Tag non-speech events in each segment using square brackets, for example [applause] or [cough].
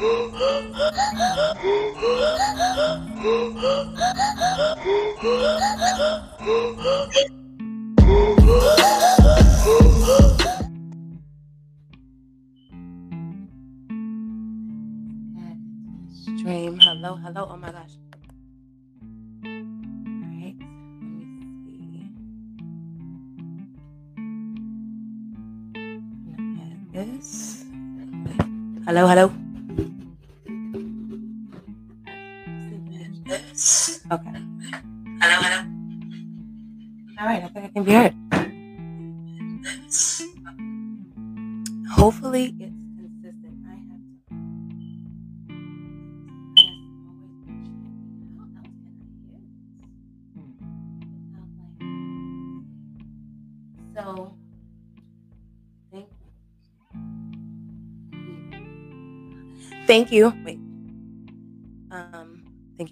Stream. Hello, hello. Oh my gosh. All right.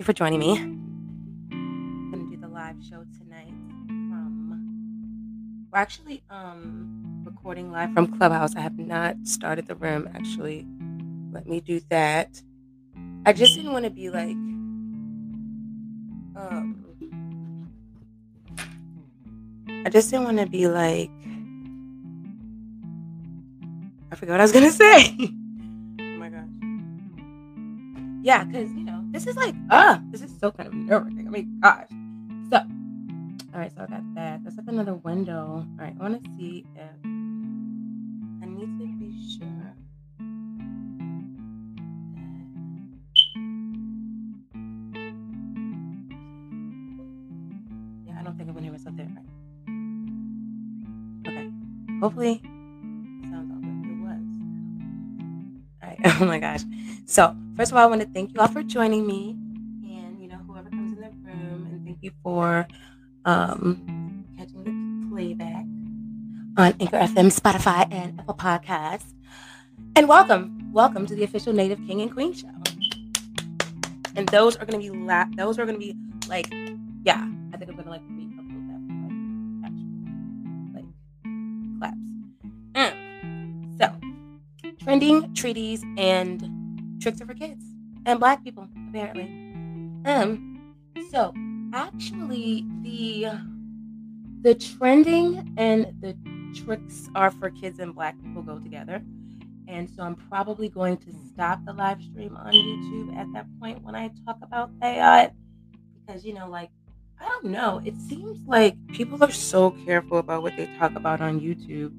For joining me. I'm gonna do the live show tonight from we're actually um recording live from Clubhouse. I have not started the room actually. Let me do that. I just didn't want to be like um I just didn't want to be like I forgot what I was gonna [laughs] say. oh my gosh. Yeah, because you know, this is like ah, this is so kind of nerve wracking. I mean, gosh. So all right, so I got that. That's like another window. All right, I want to see if I need to be sure. Yeah, I don't think I'm gonna hear myself there. Right. Okay. Hopefully, sounds all good. It was. All right. [laughs] Oh my gosh. So first of all, I want to thank you all for joining me, and you know whoever comes in the room, and thank you for um, catching the playback on Anchor FM, Spotify, and Apple Podcasts. And welcome, welcome to the official Native King and Queen show. And those are gonna be la- those are gonna be like, yeah, I think I'm like actual like claps. Mm. So, trending treaties and tricks are for kids and black people apparently. Um, so actually the the trending and the tricks are for kids and black people go together. And so i'm probably going to stop the live stream on youtube at that point when i talk about that because you know like i don't know. It seems like people are so careful about what they talk about on youtube.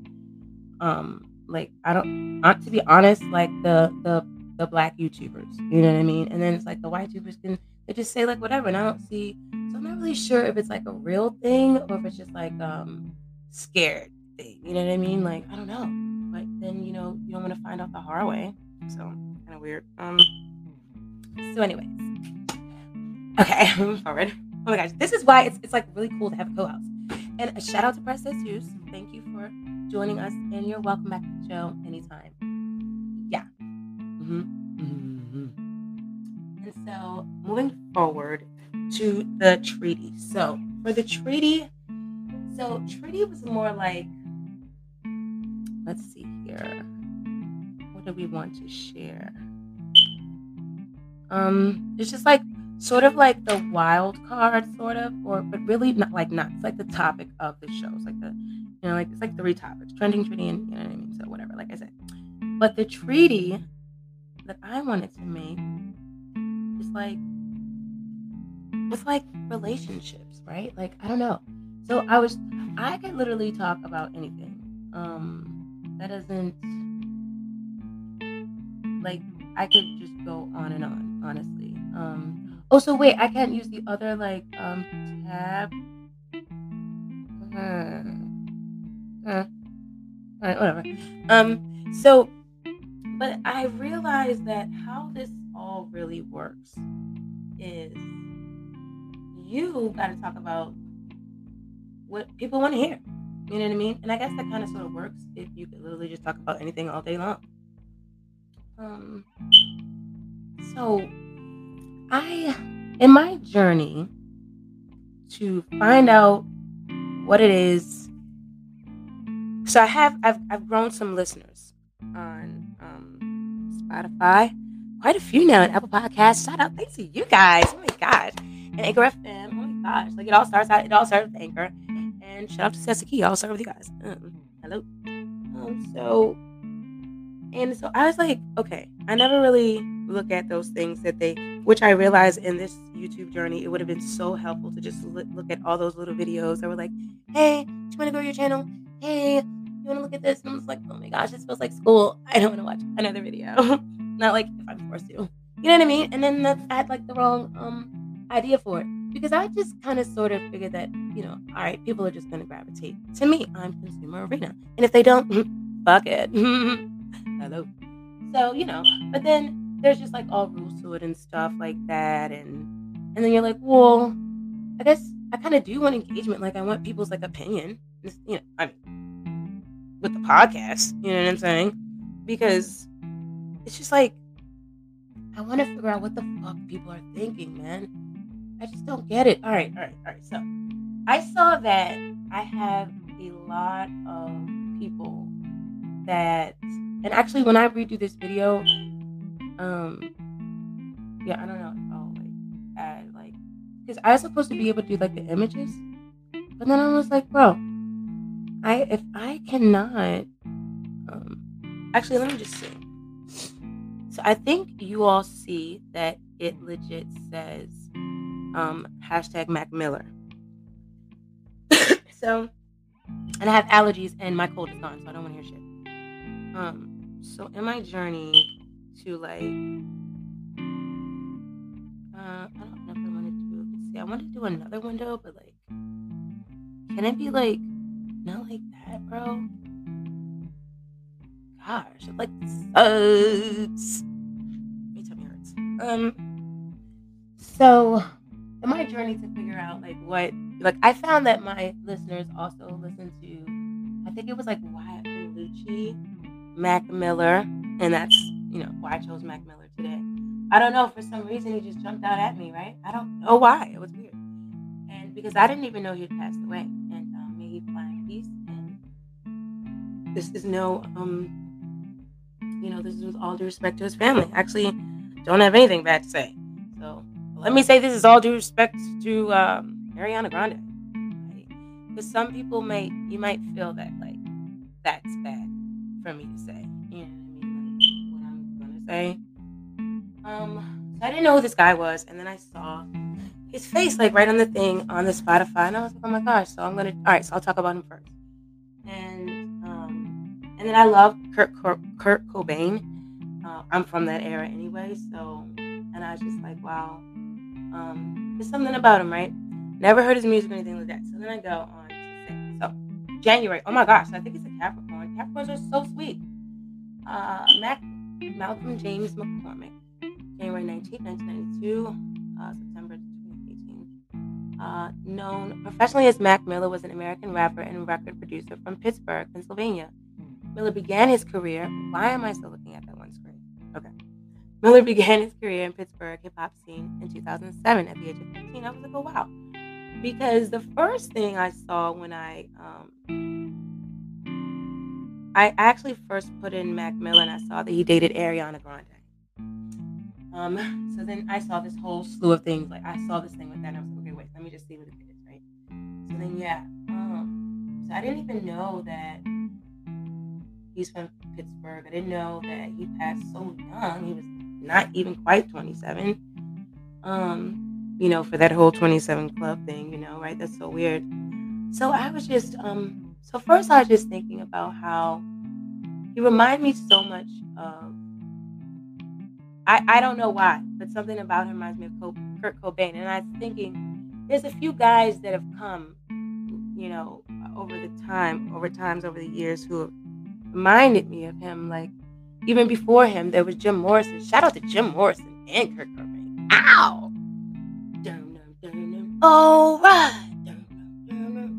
Um like i don't not to be honest like the the the black youtubers you know what i mean? And then it's like the white youtubers can they just say like whatever and i don't see so i'm not really sure if it's like a real thing or if it's just like um scared thing you know what i mean? Like i don't know. But then you know you don't want to find out the hard way so kind of weird. Um so anyways. Okay [laughs] moving forward. Oh my gosh this is why it's, it's like really cool to have a co-host and a shout out to press Tattoos. thank you for joining us and you're welcome back to the show anytime mm-hmm. Mm-hmm. and so moving forward to the treaty. So for the treaty so treaty was more like let's see here. What do we want to share? Um it's just like sort of like the wild card sort of or but really not like not it's like the topic of the show. It's like the you know like it's like three topics trending treaty and you know what i mean so whatever like i said. But the treaty that i wanted to make is like it's like relationships right like i don't know so i was i could literally talk about anything um that doesn't like i could just go on and on honestly um Oh, so wait, I can't use the other like um tab. Hmm. Uh, all right, whatever. Um, so, but I realized that how this all really works is you got to talk about what people want to hear. You know what I mean? And I guess that kind of sort of works if you could literally just talk about anything all day long. Um, so I, in my journey to find out what it is, so I have I've I've grown some listeners on Spotify. quite a few now in Apple Podcasts. Shout out, thanks to you guys. Oh my gosh. And Anchor FM. Oh my gosh. Like it all starts out, it all starts with Anchor. And shout out to Sesaki. I'll start with you guys. Um, hello. Um, so and so I was like, okay, I never really look at those things that they, which I realized in this YouTube journey, it would have been so helpful to just look, at all those little videos that were like, hey, do you want to grow your channel? Hey, you want to look at this? And I was like, oh my gosh, this feels like school. [laughs] I don't want to watch another video. [laughs] Not like if I'm forced to. You know what I mean? And then that's, I had like the wrong um idea for it because I just kind of sort of figured that, you know, all right, people are just going to gravitate to me. I'm consumer arena. And if they don't, [laughs] fuck it. hello. So, you know, but then there's just like all rules to it and stuff like that. And and then you're like, well, I guess I kind of do want engagement. Like I want people's like opinion. You know, I mean, with the podcast, you know what I'm saying? Because it's just like I want to figure out what the fuck people are thinking, man. I just don't get it. All right, all right, all right. So I saw that I have a lot of people that and actually, when I redo this video, um, yeah, I don't know I'll like add like, because I was supposed to be able to do like the images, but then I was like, bro, I if I cannot, um, actually, let me just see. So I think you all see that it legit says, um, hashtag Mac Miller. [coughs] so, and I have allergies and my cold is gone, so I don't want to hear shit. Um, so in my journey to like uh I don't know if I want to do see, I want to do another window, but like can it be like not like that, bro? Gosh, it like sucks. My tummy hurts. Um so in my journey to figure out like what like I found that my listeners also listen to I think it was like Wyatt Lucci Mac Miller, and that's you know why I chose Mac Miller today. I don't know for some reason he just jumped out at me, right? I don't know why. It was weird, and because I didn't even know he had passed away, this is no, um, you know, this is with all due respect to his family. Actually, don't have anything bad to say. So let me say this is all due respect to um, Ariana Grande, because some people may you might feel that like that's bad for me to say. You know what I mean? Like what I'm gonna say. Um, so I didn't know who this guy was, and then I saw his face like right on the thing on the Spotify, and I was like, oh my gosh. So I'm gonna all right. So I'll talk about him first. And then I love Kurt Kurt Cobain. Uh, I'm from that era anyway, so and I was just like, wow. Um, there's something about him, right? Never heard his music or anything like that. So then I go on to say, so January. Oh my gosh, I think it's a Capricorn. Capricorns are so sweet. Uh, Mac, Malcolm James McCormick, January 19, 1992, uh, September 2018. Uh, known professionally as Mac Miller, was an American rapper and record producer from Pittsburgh, Pennsylvania. Miller began his career. Why am I still looking at that one screen? Okay. Miller [laughs] began his career in Pittsburgh hip hop scene in 2007 at the age of 15. I was like, oh wow, because the first thing I saw when I um, I actually first put in Mac Miller and I saw that he dated Ariana Grande. Um, so then I saw this whole slew of things. Like I saw this thing with that, and I was like, okay, wait, let me just see what it is, right? So then yeah, um, so I didn't even know that he's from Pittsburgh. I didn't know that he passed so young. He was not even quite 27. Um, you know, for that whole 27 club thing, you know, right? That's so weird. So I was just um so first, I was just thinking about how he reminded me so much of. I, I don't know why, but something about him reminds me of Kurt Cobain. And I was thinking, there's a few guys that have come, you know, over the time, over times, over the years, who have reminded me of him. Like even before him, there was Jim Morrison. Shout out to Jim Morrison and Kurt Cobain. Ow! Dun, dun, dun, All right.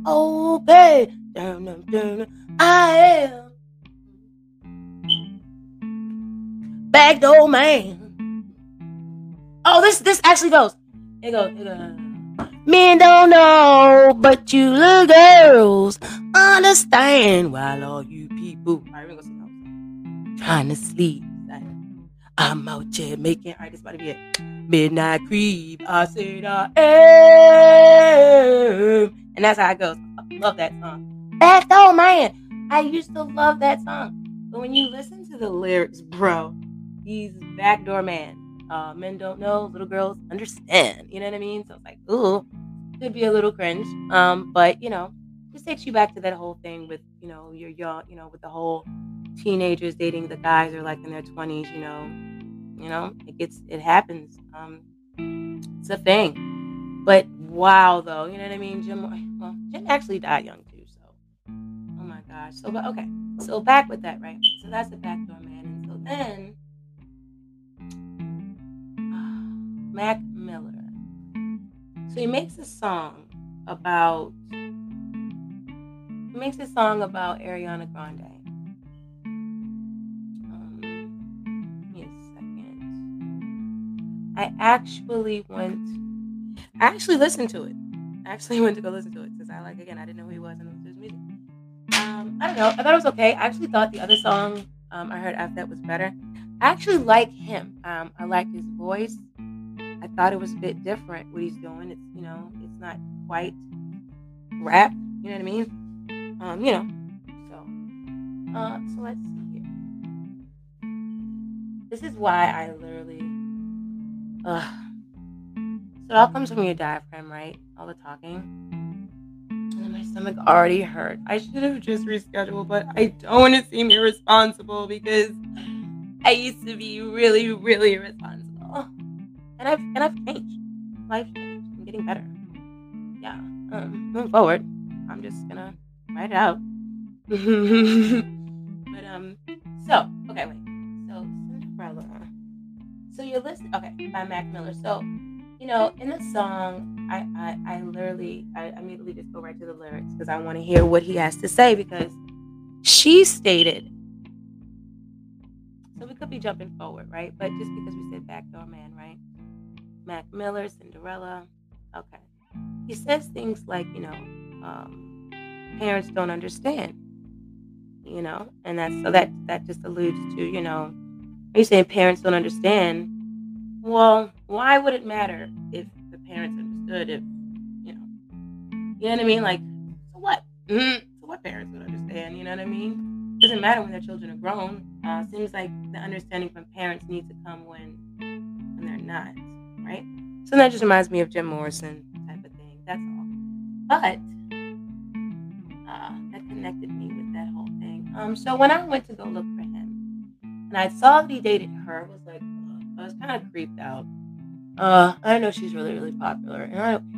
Okay. Dun, dun, dun, I am backdoor man. Oh, this this actually goes. It goes. It goes. Men don't know, but you little girls understand. While all you people, trying to sleep, I'm out here making. All right, this about to be it. Midnight creep. I said I am. And that's how it goes. I love that song. Backdoor man. I used to love that song. But when you listen to the lyrics, bro, he's backdoor man. Uh, men don't know, little girls understand. You know what I mean? So it's like, ooh, could be a little cringe. Um, but you know, just takes you back to that whole thing with you know your young, you know, with the whole teenagers dating the guys are like in their twenties. You know, you know, it gets it happens. Um, it's a thing. But wow, though, you know what I mean? Jim, well, Jim actually died young too. So, oh my gosh. So, but okay. So back with that, right? So that's the backdoor man. And so then Mac Miller. So he makes a song about he makes a song about Ariana Grande. Um, give me a second. I actually went. I actually listened to it. I actually [laughs] went to go listen to it because I like again I didn't know who he was and it was his music. Um, I don't know. I thought it was okay. I actually thought the other song um, I heard after that was better. I actually like him. Um, I like his voice. I thought it was a bit different what he's doing. It's you know, it's not quite rap. You know what I mean? Um, you know. So, uh, so let's see here. This is why I literally. Uh, so it all comes from your diaphragm, right? All the talking And then my stomach already hurt. I should have just rescheduled, but I don't want to seem irresponsible because I used to be really, really irresponsible. And I've and I've changed. Life's changed. I'm getting better. Yeah. Um, moving forward, I'm just gonna write it out. [laughs] but um, so okay, wait. So Cinderella. So you're listening. Okay, by Mac Miller. So you know, in the song, I I, I literally I immediately just go right to the lyrics because I want to hear what he has to say because she stated. So we could be jumping forward, right? But just because we said backdoor man, right? Mac Miller, Cinderella. Okay. He says things like, you know, um, parents don't understand. You know, and that's so that that just alludes to, you know, are you saying parents don't understand? Well, why would it matter if the parents understood if you know you know what i mean like so what mm-hmm. so what parents would understand you know what i mean it doesn't matter when their children are grown uh, seems like the understanding from parents needs to come when when they're not right so that just reminds me of jim morrison type of thing that's all but uh, that connected me with that whole thing um so when i went to go look for him and i saw that he dated her I was like i was kind of creeped out uh, I know she's really, really popular, and I don't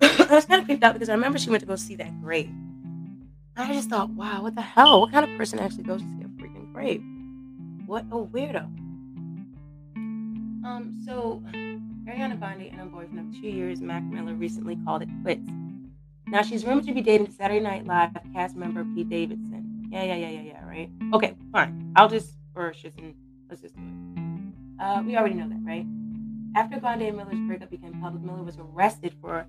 care. [coughs] I was kind of creeped out because I remember she went to go see that grave. I just thought, wow, what the hell? What kind of person actually goes to see a freaking grave? What a weirdo. Um, so Ariana Grande and a boyfriend of two years, Mac Miller, recently called it quits. Now she's rumored to be dating Saturday Night Live cast member Pete Davidson. Yeah, yeah, yeah, yeah, yeah, right? Okay, fine. I'll just or just let's just do it. Uh, we already know that, right? After Grande and Miller's breakup became public, Miller was arrested for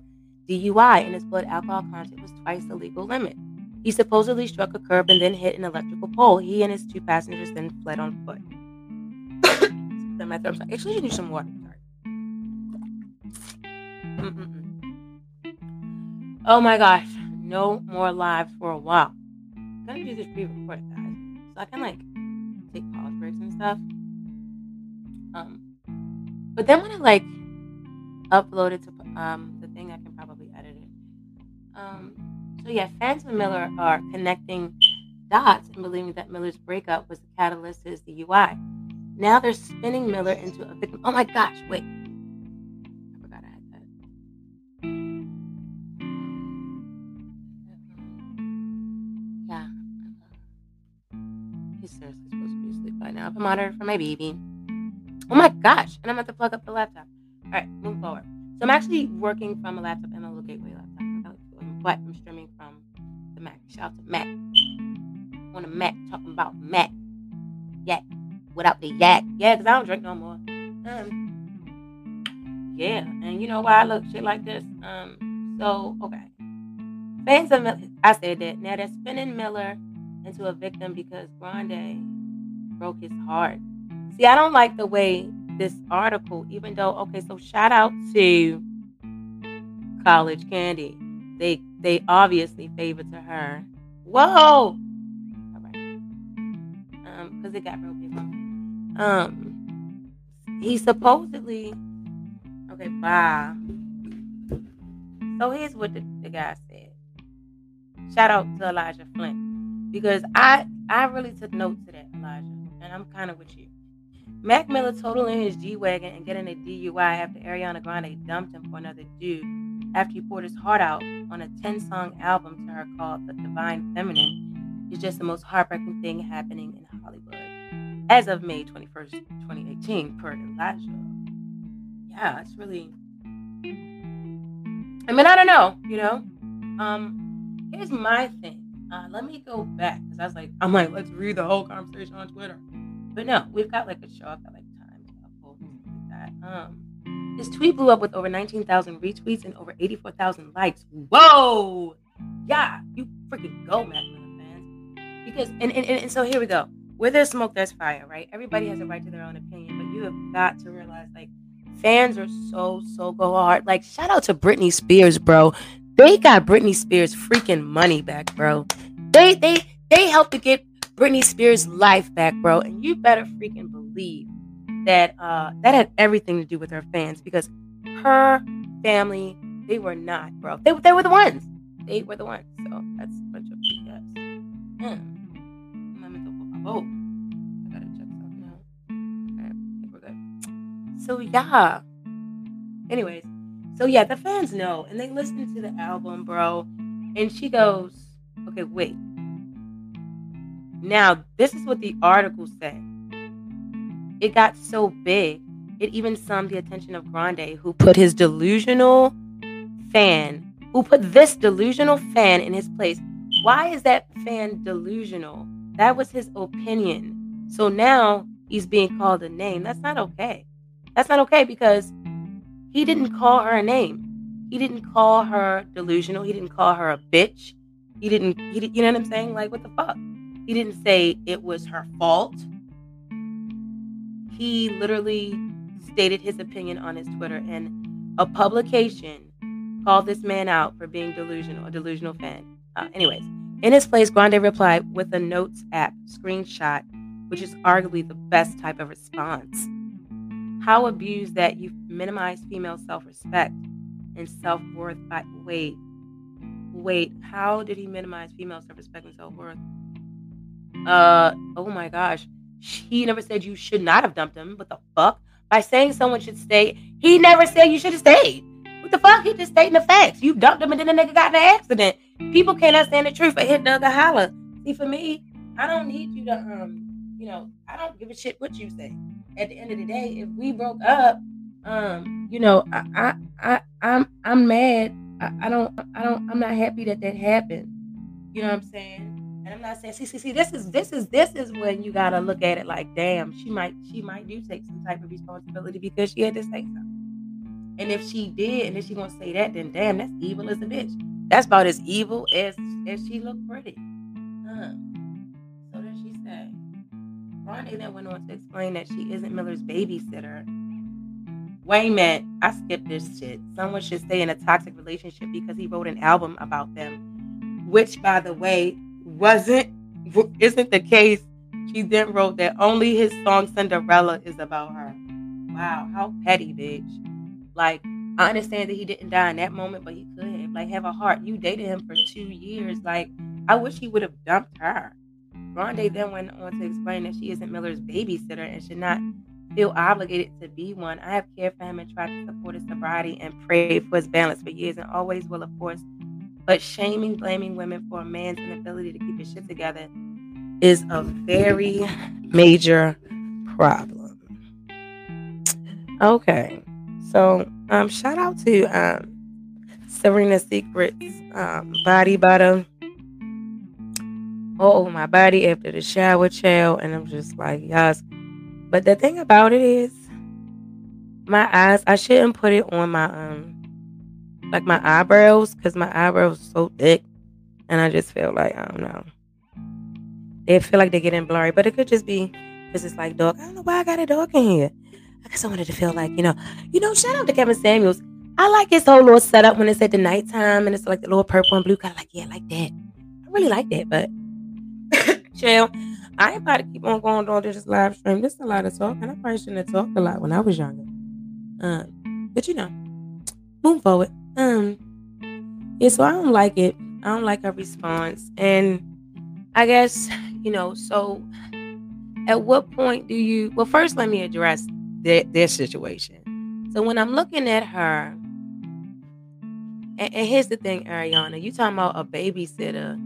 DUI, and his blood alcohol content was twice the legal limit. He supposedly struck a curb and then hit an electrical pole. He and his two passengers then fled on foot. Then my throat's like, actually, you need some water. Sorry. Oh my gosh, no more lives for a while. I'm gonna do this pre-recorded, guys, so I can like take pause breaks and stuff. Um, but then when I like upload it to um, the thing, I can probably edit it. Um, so yeah, fans of Miller are connecting dots and believing that Miller's breakup was the catalyst to his DUI. Now they're spinning Miller into a victim. Oh my gosh, wait. I forgot I had that. Yeah. He's seriously supposed to be asleep by now. I'm monitored for my baby. Oh my gosh. And I'm going to plug up the laptop. All right, move forward. So I'm actually working from a laptop and a little gateway laptop. But I'm streaming from the Mac. Shout out to Mac. On the Mac, talking about Mac. Yak. Without the yak. Yeah, because I don't drink no more. Um, yeah. And you know why I look shit like this? Um, so, okay. Fans of Miller, I said that. Now they're spinning Miller into a victim because Grande broke his heart See, I don't like the way this article, even though, okay, so shout out to College Candy. They they obviously favor to her. Whoa! All right. Um, because it got real big Um he supposedly okay, bye. So here's what the, the guy said. Shout out to Elijah Flint. Because I I really took note to that, Elijah. And I'm kind of with you. Mac Miller totaling his G Wagon and getting a DUI after Ariana Grande dumped him for another dude after he poured his heart out on a 10 song album to her called The Divine Feminine is just the most heartbreaking thing happening in Hollywood. As of May 21st, 2018, per Elijah. Yeah, it's really. I mean, I don't know, you know? Um, here's my thing. Uh, let me go back because I was like, I'm like, let's read the whole conversation on Twitter. But no, we've got like a show. I've got like time like that. Um, his tweet blew up with over 19,000 retweets and over 84,000 likes. Whoa! Yeah, you freaking go, Mac fans. Because and, and and so here we go. Where there's smoke, there's fire, right? Everybody has a right to their own opinion, but you have got to realize like fans are so so go hard. Like shout out to Britney Spears, bro. They got Britney Spears freaking money back, bro. They they they helped to get Britney Spears' life back, bro. And you better freaking believe that uh, that had everything to do with her fans because her family, they were not, bro. They, they were the ones. They were the ones. So that's a bunch of BS. Oh. oh, I gotta check something out. Okay, we're good. So yeah. Anyways, so yeah, the fans know and they listen to the album, bro. And she goes, okay, wait. Now, this is what the article said. It got so big, it even summed the attention of Grande, who put his delusional fan, who put this delusional fan in his place. Why is that fan delusional? That was his opinion. So now he's being called a name. That's not okay. That's not okay because he didn't call her a name. He didn't call her delusional. He didn't call her a bitch. He didn't, he, did. you know what I'm saying? Like, what the fuck? He didn't say it was her fault. He literally stated his opinion on his Twitter, and a publication called this man out for being delusional, a delusional fan. Uh, anyways, in his place, Grande replied with a Notes app screenshot, which is arguably the best type of response. How abused that you've minimized female self respect and self worth by. Wait, wait, how did he minimize female self respect and self worth? Uh, oh my gosh. He never said you should not have dumped him. What the fuck? By saying someone should stay, he never said you should have stayed. What the fuck? He just stating the facts. You dumped him and then the nigga got in an accident. People cannot stand the truth but hit the other holler. See, for me, I don't need you to um, you know, I don't give a shit what you say. At the end of the day, if we broke up, um, you know, I I, I I'm I'm mad. I, I don't I don't I'm not happy that that happened. You know what I'm saying? And I'm not saying, see, see, see, this is this is this is when you gotta look at it like, damn, she might she might do take some type of responsibility because she had to say something. And if she did, and if she gonna say that, then damn, that's evil as a bitch. That's about as evil as as she looked pretty. Huh. So then she said, Ronnie then went on to explain that she isn't Miller's babysitter. Wait a minute, I skipped this shit. Someone should stay in a toxic relationship because he wrote an album about them. Which, by the way, wasn't isn't the case. She then wrote that only his song Cinderella is about her. Wow, how petty, bitch. Like, I understand that he didn't die in that moment, but he could have. Like, have a heart. You dated him for two years. Like, I wish he would have dumped her. Grande then went on to explain that she isn't Miller's babysitter and should not feel obligated to be one. I have cared for him and tried to support his sobriety and pray for his balance for years and always will, of course, but shaming, blaming women for a man's inability to keep his shit together is a very major problem. Okay. So um shout out to um Serena Secrets um body butter. Oh my body after the shower chill and I'm just like yes. But the thing about it is my eyes I shouldn't put it on my um like my eyebrows because my eyebrows are so thick and I just feel like I don't know. They feel like they're getting blurry, but it could just be Because it's like, dog, I don't know why I got a dog in here. I guess I wanted to feel like, you know, you know, shout out to Kevin Samuels. I like his whole little setup when it's at the nighttime and it's like the little purple and blue kind of like, yeah, like that. I really like that, but [laughs] chill. I ain't about to keep on going on this live stream. This is a lot of talk, and I probably shouldn't have talked a lot when I was younger. Um, but you know, move forward. Um, yeah, so I don't like it. I don't like her response. And I guess, you know, so at what point do you well first let me address their, their situation. So when I'm looking at her, and, and here's the thing, Ariana, you talking about a babysitter.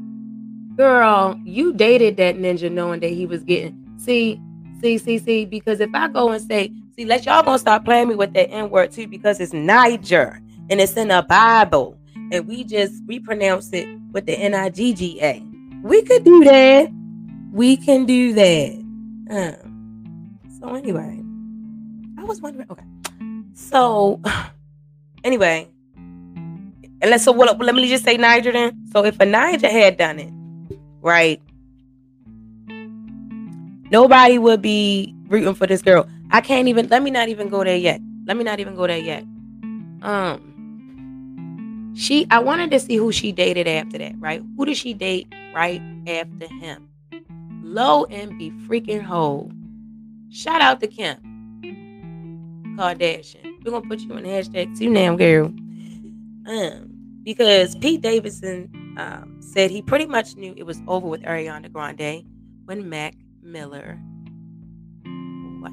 Girl, you dated that ninja knowing that he was getting see, see, see, see, because if I go and say, see, let y'all gonna stop playing me with that N-word too, because it's Niger and it's in the Bible. And we just we pronounce it with the N-I-G-G-A. We could do that. We can do that. Um, so anyway, I was wondering. Okay, so [sighs] anyway, and let's so what? Let me just say Niger then. So if a Niger had done it, right? Nobody would be rooting for this girl. I can't even. Let me not even go there yet. Let me not even go there yet. Um, she. I wanted to see who she dated after that. Right? Who did she date right after him? Low and be freaking whole. Shout out to Kim Kardashian. We're gonna put you in hashtag too now, girl. Um, because Pete Davidson um, said he pretty much knew it was over with Ariana Grande when Mac Miller. What?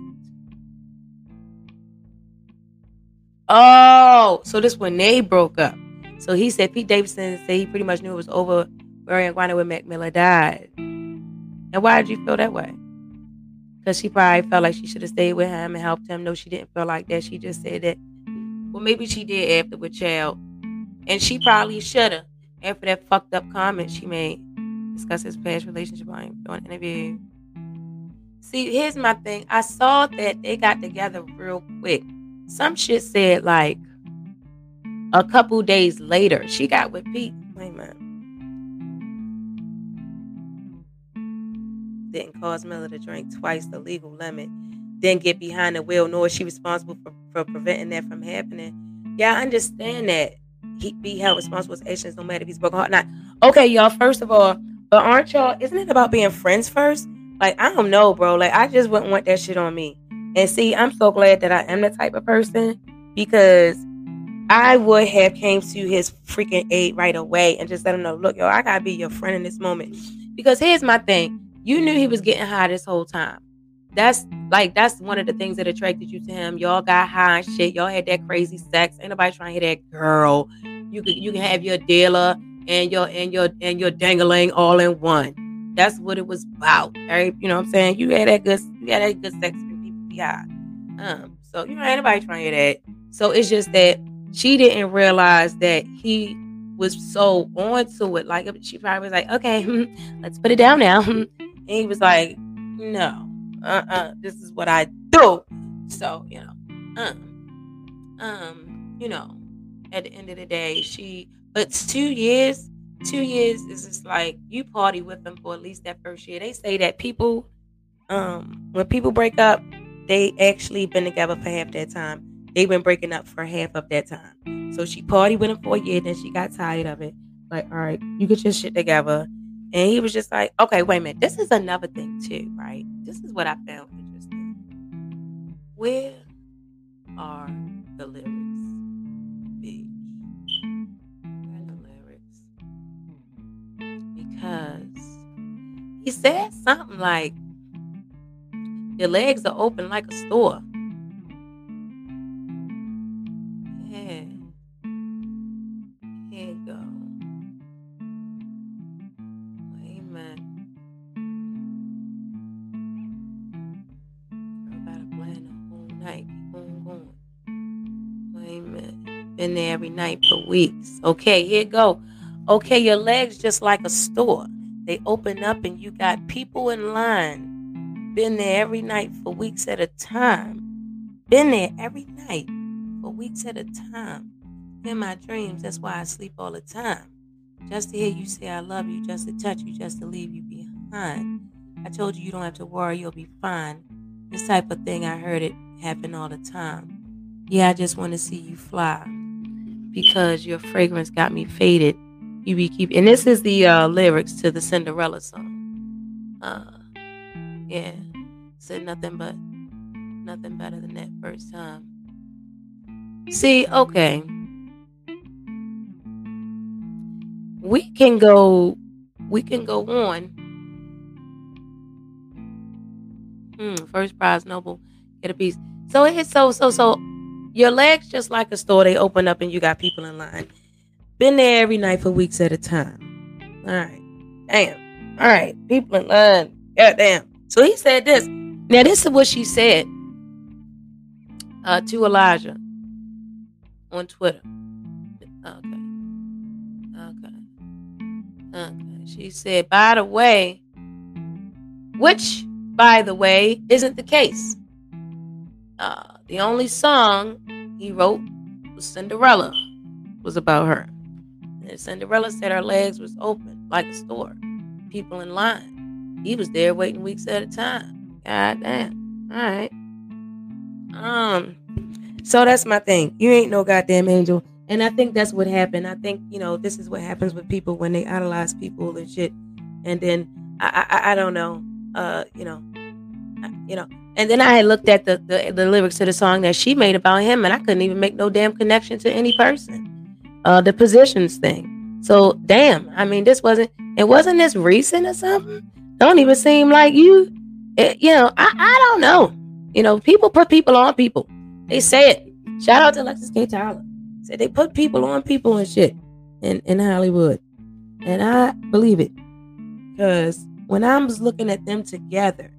Oh, so this when they broke up. So he said Pete Davidson said he pretty much knew it was over Ariana Grande when Mac Miller died. And why did you feel that way? Because she probably felt like she should have stayed with him and helped him. No, she didn't feel like that. She just said that. Well, maybe she did after with Child. And she probably should have after that fucked up comment she made. Discuss his past relationship on an interview. See, here's my thing. I saw that they got together real quick. Some shit said like a couple days later, she got with Pete. Wait a minute. Didn't cause Miller to drink twice the legal limit, didn't get behind the wheel, nor is she responsible for, for preventing that from happening. Yeah, I understand that he be held responsible for his actions no matter if he's broken heart not. Okay, y'all, first of all, but aren't y'all, isn't it about being friends first? Like, I don't know, bro. Like, I just wouldn't want that shit on me. And see, I'm so glad that I am the type of person because I would have came to his freaking aid right away and just let him know, look, yo, I gotta be your friend in this moment. Because here's my thing. You knew he was getting high this whole time. That's like that's one of the things that attracted you to him. Y'all got high and shit. Y'all had that crazy sex. Ain't nobody trying to hear that girl. You can you can have your dealer and your and your and your dangling all in one. That's what it was about. Right? You know what I'm saying? You had that good you had that good sex when people high. Um, so you know ain't nobody trying to hear that. So it's just that she didn't realize that he was so on to it. Like she probably was like, okay, [laughs] let's put it down now. [laughs] And he was like, no, uh-uh, this is what I do. So, you know, um, um, you know, at the end of the day, she, but two years, two years is just like you party with them for at least that first year. They say that people, um, when people break up, they actually been together for half that time. They've been breaking up for half of that time. So she party with him for a year, then she got tired of it. Like, all right, you get your shit together and he was just like, okay, wait a minute. This is another thing, too, right? This is what I found interesting. Where are the lyrics? Where are the lyrics? Because he said something like, your legs are open like a store. There every night for weeks. Okay, here go. Okay, your legs just like a store. They open up and you got people in line. Been there every night for weeks at a time. Been there every night for weeks at a time. In my dreams, that's why I sleep all the time. Just to hear you say I love you, just to touch you, just to leave you behind. I told you you don't have to worry, you'll be fine. This type of thing, I heard it happen all the time. Yeah, I just want to see you fly because your fragrance got me faded. You be keep, and this is the uh, lyrics to the Cinderella song. Uh, yeah, said nothing but nothing better than that first time. See, okay. We can go we can go on. Hmm, first prize noble, get a piece. So it's so so so your legs just like a store, they open up and you got people in line. Been there every night for weeks at a time. All right. Damn. All right. People in line. God damn. So he said this. Now, this is what she said uh, to Elijah on Twitter. Okay. Okay. Okay. She said, by the way, which, by the way, isn't the case. Uh, the only song he wrote was Cinderella, was about her. And Cinderella said her legs was open like a store, people in line. He was there waiting weeks at a time. God damn. All right. Um, so that's my thing. You ain't no goddamn angel. And I think that's what happened. I think, you know, this is what happens with people when they idolize people and shit. And then I I, I don't know. Uh, you know, you know. And then I had looked at the, the, the lyrics to the song that she made about him, and I couldn't even make no damn connection to any person. Uh, the positions thing. So damn, I mean, this wasn't it wasn't this recent or something. Don't even seem like you. It, you know, I I don't know. You know, people put people on people. They say it. Shout out to Alexis K. Tyler. Said they put people on people and shit in, in Hollywood. And I believe it. Because when I was looking at them together,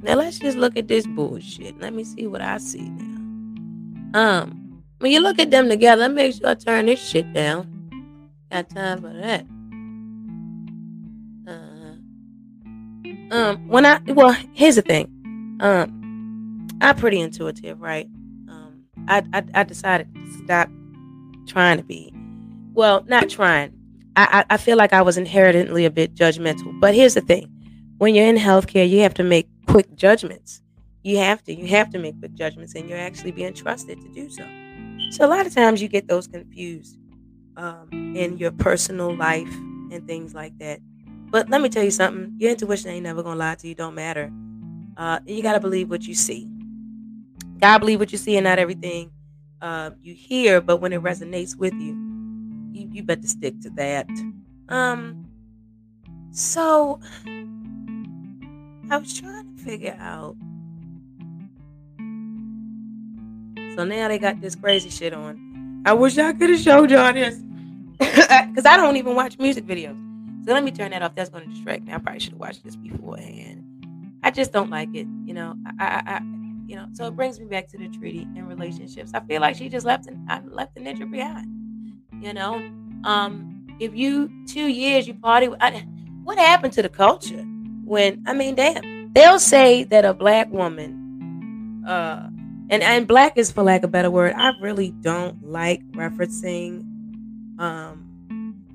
now let's just look at this bullshit. Let me see what I see now. Um, when you look at them together, make sure I turn this shit down. Got time for that. Uh, um, when I well, here's the thing. Um, I'm pretty intuitive, right? Um, I, I I decided to stop trying to be. Well, not trying. I, I I feel like I was inherently a bit judgmental. But here's the thing: when you're in healthcare, you have to make quick judgments. You have to. You have to make quick judgments, and you're actually being trusted to do so. So a lot of times you get those confused um, in your personal life and things like that. But let me tell you something: your intuition ain't never gonna lie to you. Don't matter. Uh, you gotta believe what you see. Gotta believe what you see, and not everything uh, you hear. But when it resonates with you, you you better stick to that. Um. So I was trying figure out. So now they got this crazy shit on. I wish I could have showed y'all this. [laughs] Because I don't even watch music videos. So let me turn that off. That's going to distract me. I probably should have watched this beforehand. I just don't like it. You know, I, I, I, you know. So it brings me back to the treaty and relationships. I feel like she just left and I left the ninja behind. You know, um, if you two years you party, I, what happened to the culture? When I mean, damn, they'll say that a black woman, uh, and and black is for lack of a better word. I really don't like referencing um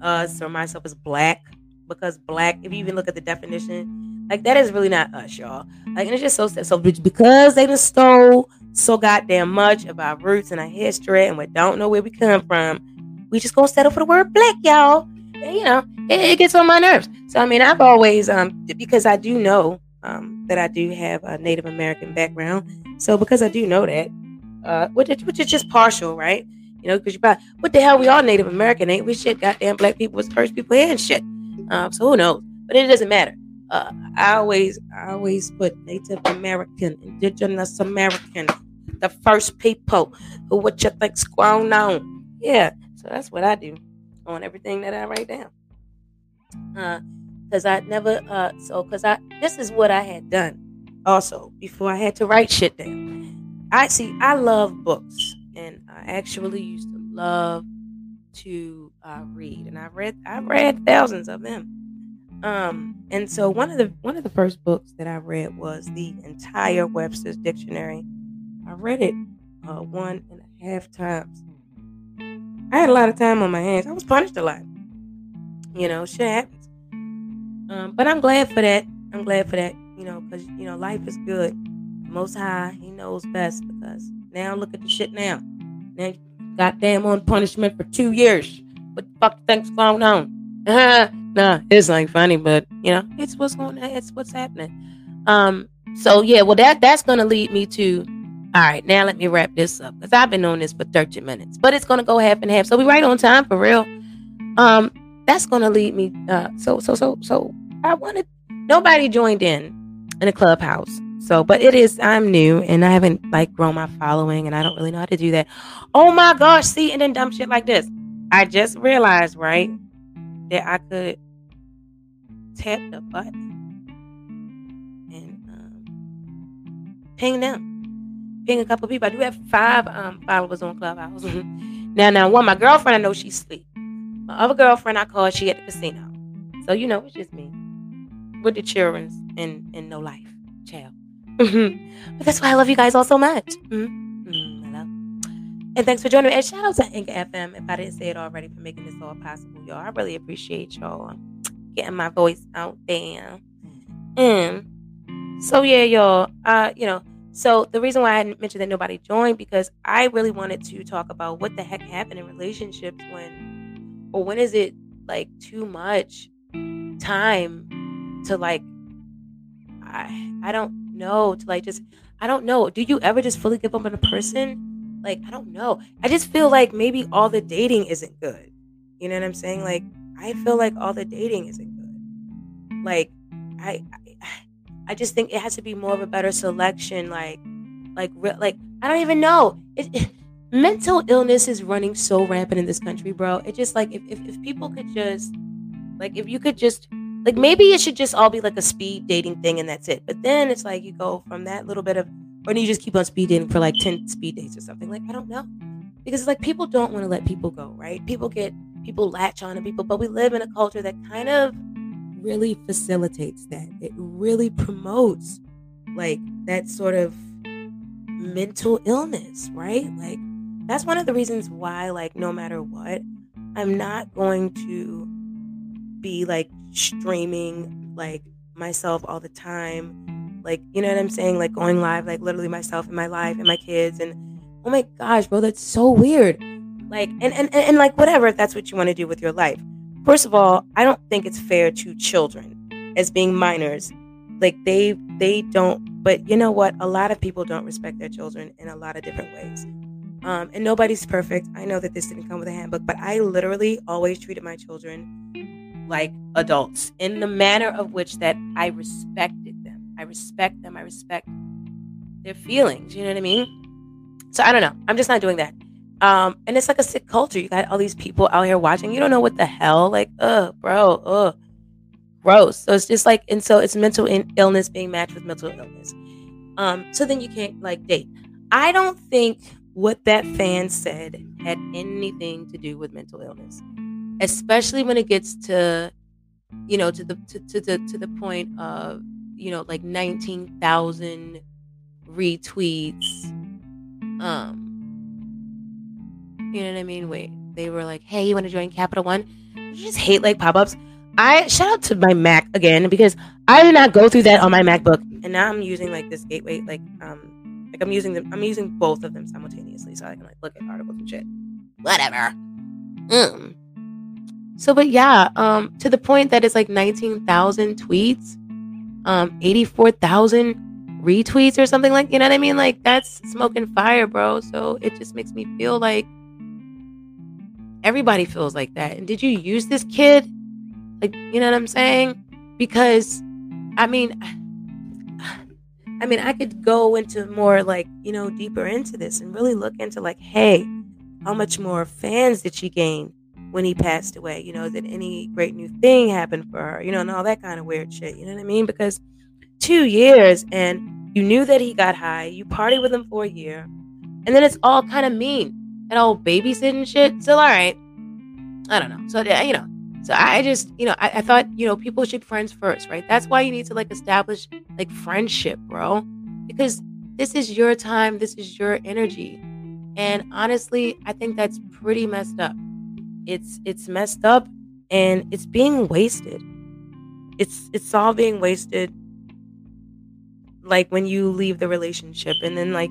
us or myself as black because black, if you even look at the definition, like that is really not us, y'all. Like, and it's just so sad. So because they just stole so goddamn much of our roots and our history, and we don't know where we come from, we just gonna settle for the word black, y'all. And, you know, it, it, gets on my nerves. So I mean, I've always um because I do know um that I do have a Native American background. So because I do know that, uh, which which is just partial, right? You know, because you're probably what the hell we all Native American ain't we? Shit, goddamn black people was first people and shit. Um, so who knows? But it doesn't matter. Uh, I always, I always put Native American, Indigenous American, the first people who what you think's going on. Yeah, so that's what I do on everything that I write down. Uh, cause I never, uh, so cause I, this is what I had done also before I had to write shit down. I see, I love books, and I actually used to love to uh, read, and I read I read thousands of them. Um, and so one of the one of the first books that I read was the entire Webster's Dictionary. I read it uh, one and a half times. I had a lot of time on my hands. I was punished a lot. You know, shit happens. Um, but I'm glad for that. I'm glad for that, you know, because, you know, life is good. Most High, He knows best because now look at the shit now. Now, goddamn on punishment for two years. What the fuck think's going on? [laughs] nah, it's like funny, but you know, it's what's going on. It's what's happening. Um, so yeah, well that that's gonna lead me to all right, now let me wrap this up because I've been on this for 30 minutes, but it's gonna go half and half. So we right on time for real. Um, that's gonna lead me. Uh, so so so so I wanted nobody joined in in a clubhouse. So, but it is I'm new and I haven't like grown my following and I don't really know how to do that. Oh my gosh, see, and then dumb shit like this. I just realized, right, that I could tap the button and um, ping them ping a couple people. I do have five um, followers on Clubhouse. [laughs] now, now, one, my girlfriend, I know she's asleep. My other girlfriend, I called, she at the casino. So, you know, it's just me with the children and, and no life. Child. but that's why I love you guys all so much. Mm-hmm. Mm, hello. And thanks for joining me. And shout out to Anchor FM, if I didn't say it already, for making this all possible, y'all. I really appreciate y'all getting my voice out there. And so, yeah, y'all, uh, you know, so the reason why I mentioned that nobody joined because I really wanted to talk about what the heck happened in relationships when or when is it like too much time to like I I don't know to like just I don't know. Do you ever just fully give up on a person? Like I don't know. I just feel like maybe all the dating isn't good. You know what I'm saying? Like I feel like all the dating isn't good. Like I, I I just think it has to be more of a better selection. Like, like, like I don't even know. It, it, mental illness is running so rampant in this country, bro. It just like if, if if people could just like if you could just like maybe it should just all be like a speed dating thing and that's it. But then it's like you go from that little bit of or do you just keep on speed dating for like 10 speed dates or something. Like, I don't know. Because it's like people don't want to let people go, right? People get people latch on to people, but we live in a culture that kind of really facilitates that. It really promotes like that sort of mental illness, right? Like that's one of the reasons why like no matter what, I'm not going to be like streaming like myself all the time. Like, you know what I'm saying? Like going live, like literally myself and my life and my kids and oh my gosh, bro, that's so weird. Like and and, and, and like whatever if that's what you want to do with your life. First of all, I don't think it's fair to children as being minors. Like they they don't but you know what? A lot of people don't respect their children in a lot of different ways. Um, and nobody's perfect. I know that this didn't come with a handbook, but I literally always treated my children like adults in the manner of which that I respected them. I respect them. I respect their feelings. You know what I mean? So I don't know. I'm just not doing that. Um, and it's like a sick culture. You got all these people out here watching. You don't know what the hell. Like, ugh, bro, ugh, gross. So it's just like, and so it's mental illness being matched with mental illness. Um, so then you can't like date. I don't think what that fan said had anything to do with mental illness, especially when it gets to, you know, to the to, to the to the point of you know like nineteen thousand retweets. Um, you know what I mean? Wait, they were like, "Hey, you want to join Capital One?" You just hate like pop-ups. I shout out to my Mac again because I did not go through that on my MacBook, and now I'm using like this gateway, like um, like I'm using them. I'm using both of them simultaneously, so I can like look at articles and shit. Whatever. Um. So, but yeah, um, to the point that it's like 19,000 tweets, um, 84,000 retweets or something like, you know what I mean? Like that's smoking fire, bro. So it just makes me feel like everybody feels like that. And did you use this kid? Like, you know what I'm saying? Because I mean [sighs] I mean, I could go into more like, you know, deeper into this and really look into like, hey, how much more fans did she gain when he passed away? You know, did any great new thing happen for her? You know, and all that kind of weird shit. You know what I mean? Because two years and you knew that he got high, you partied with him for a year, and then it's all kind of mean. That old babysitting shit. Still all right. I don't know. So you know, so I just you know I, I thought you know people should be friends first, right? That's why you need to like establish like friendship, bro, because this is your time, this is your energy, and honestly, I think that's pretty messed up. It's it's messed up, and it's being wasted. It's it's all being wasted like when you leave the relationship and then like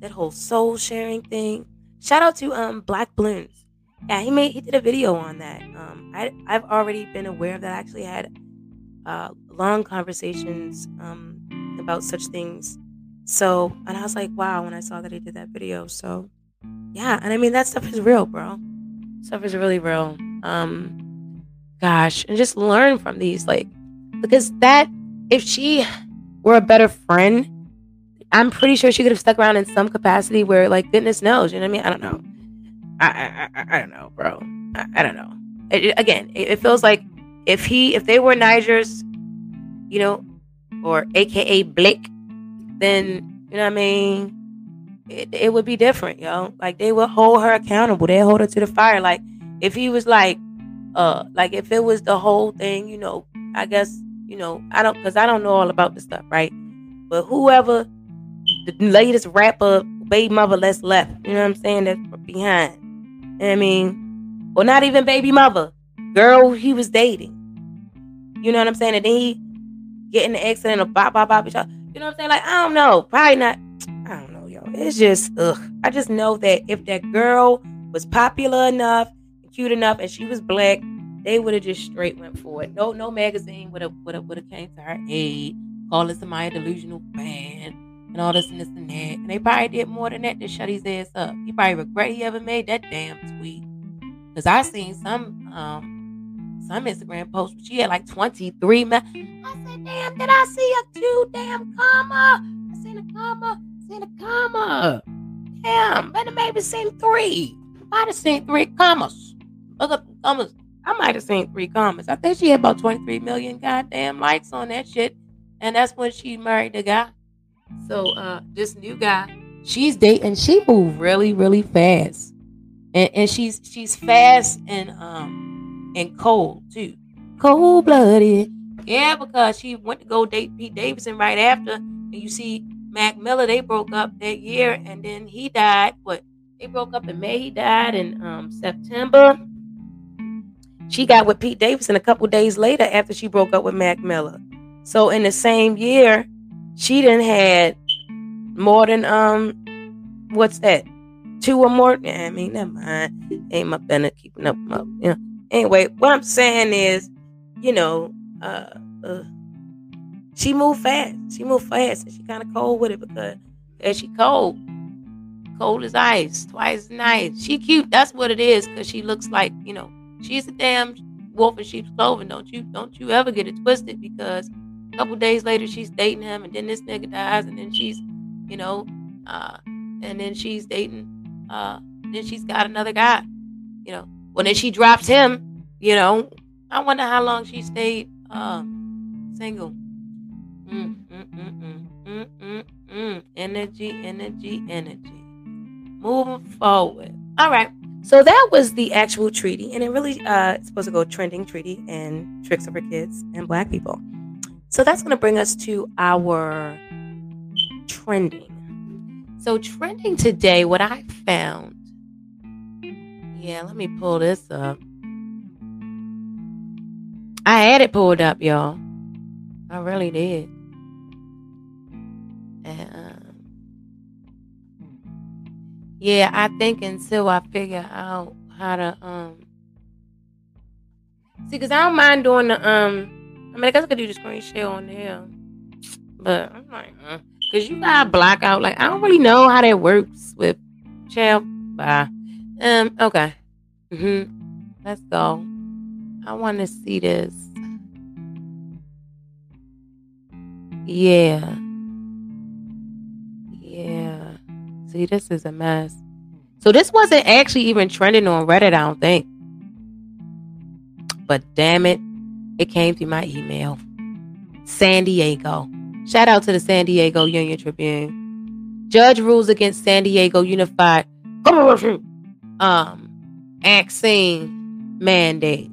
that whole soul sharing thing. Shout out to um Black Balloons. Yeah, he made he did a video on that. Um I I've already been aware of that. I actually had uh long conversations um about such things. So and I was like, wow, when I saw that he did that video. So yeah, and I mean that stuff is real, bro. Stuff is really real. Um gosh, and just learn from these like because that if she were a better friend, I'm pretty sure she could have stuck around in some capacity where, like, goodness knows, you know what I mean? I don't know. I I, I, don't know, bro. I, I don't know. It, again, it, it, feels like if he, if they were Niger's, you know, or AKA Blake, then you know what I mean. It, it would be different, yo. Like they would hold her accountable. They hold her to the fire. Like if he was like, uh, like if it was the whole thing, you know, I guess you know, I don't, because I don't know all about the stuff, right? But whoever the latest rapper, baby mother that's left, you know what I'm saying, that's behind. I mean, well, not even baby mother, girl he was dating. You know what I'm saying? And then he get in the accident or bop, bop, bop, you know what I'm saying? Like, I don't know. Probably not. It's just, ugh. I just know that if that girl was popular enough, cute enough, and she was black, they would have just straight went for it. No, no magazine would have would have would have came to her aid, calling somebody a delusional fan and all this and this and that. And they probably did more than that to shut his ass up. He probably regret he ever made that damn tweet. Cause I seen some um some Instagram posts she had like 23 ma- I said, damn, did I see a two damn comma? I seen a comma, seen a comma. Damn, better maybe seen three. I'd have seen three commas. Up commas. I might have seen three commas. I think she had about 23 million goddamn likes on that shit. And that's when she married the guy. So uh this new guy, she's dating, she moved really, really fast. And, and she's she's fast and um and cold too. Cold blooded. Yeah, because she went to go date Pete Davidson right after. And you see Mac Miller, they broke up that year and then he died. What they broke up in May, he died in um September. She got with Pete Davidson a couple days later after she broke up with Mac Miller. So in the same year, she didn't had more than um what's that? Two or more. I mean, never mind. Ain't my better keeping up. My, you know. Anyway, what I'm saying is, you know, uh, uh she moved fast. She moved fast, and she kind of cold with it because as she cold, cold as ice, twice as nice. She cute. That's what it is because she looks like you know she's a damn wolf in sheep's clothing. Don't you don't you ever get it twisted because a couple days later she's dating him and then this nigga dies and then she's, you know, uh, and then she's dating uh then she's got another guy. You know. Well then she drops him, you know. I wonder how long she stayed uh, single. Mm, mm, mm, mm, mm, mm. Energy, energy, energy. Moving forward. All right. So that was the actual treaty, and it really uh, it's supposed to go trending treaty and tricks over kids and black people. So that's going to bring us to our trending. So trending today, what I found. Yeah, let me pull this up. I had it pulled up, y'all. I really did. Yeah, I think until I figure out how to um see, cause I don't mind doing the um. I mean, I guess I could do the screen share on there, but I'm like, uh, cause you got black out. Like, I don't really know how that works with child. Bye. Um. Okay. Mhm. Let's go. I want to see this. Yeah. This is a mess. So this wasn't actually even trending on Reddit, I don't think. But damn it, it came through my email. San Diego. Shout out to the San Diego Union Tribune. Judge rules against San Diego Unified um vaccine mandate.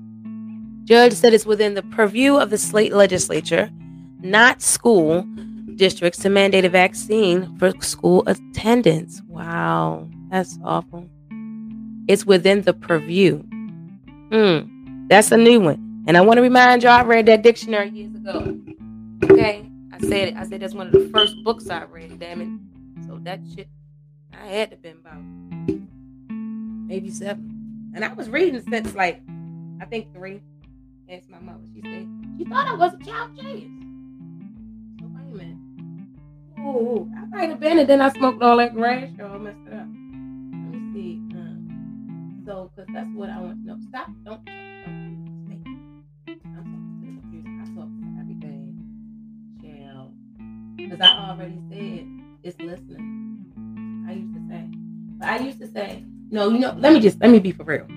Judge said it's within the purview of the state legislature, not school, districts to mandate a vaccine for school attendance. Wow, that's awful. It's within the purview. Hmm, that's a new one. And I want to remind y'all, I read that dictionary years ago. Okay, I said it. I said that's one of the first books I read. Damn it. So that shit, I had to been about maybe seven, and I was reading since like I think three. Asked my mother. She said she thought I was a child genius. Ooh, I might have been, and then I smoked all that grass. Y'all messed it up. Let me see. Um, so, because that's what I want to know. Stop. Don't. I'm talking to everything. Chill. Because I already said it's listening. I used to say. But I used to say, no, you know, let me just, let me be for real.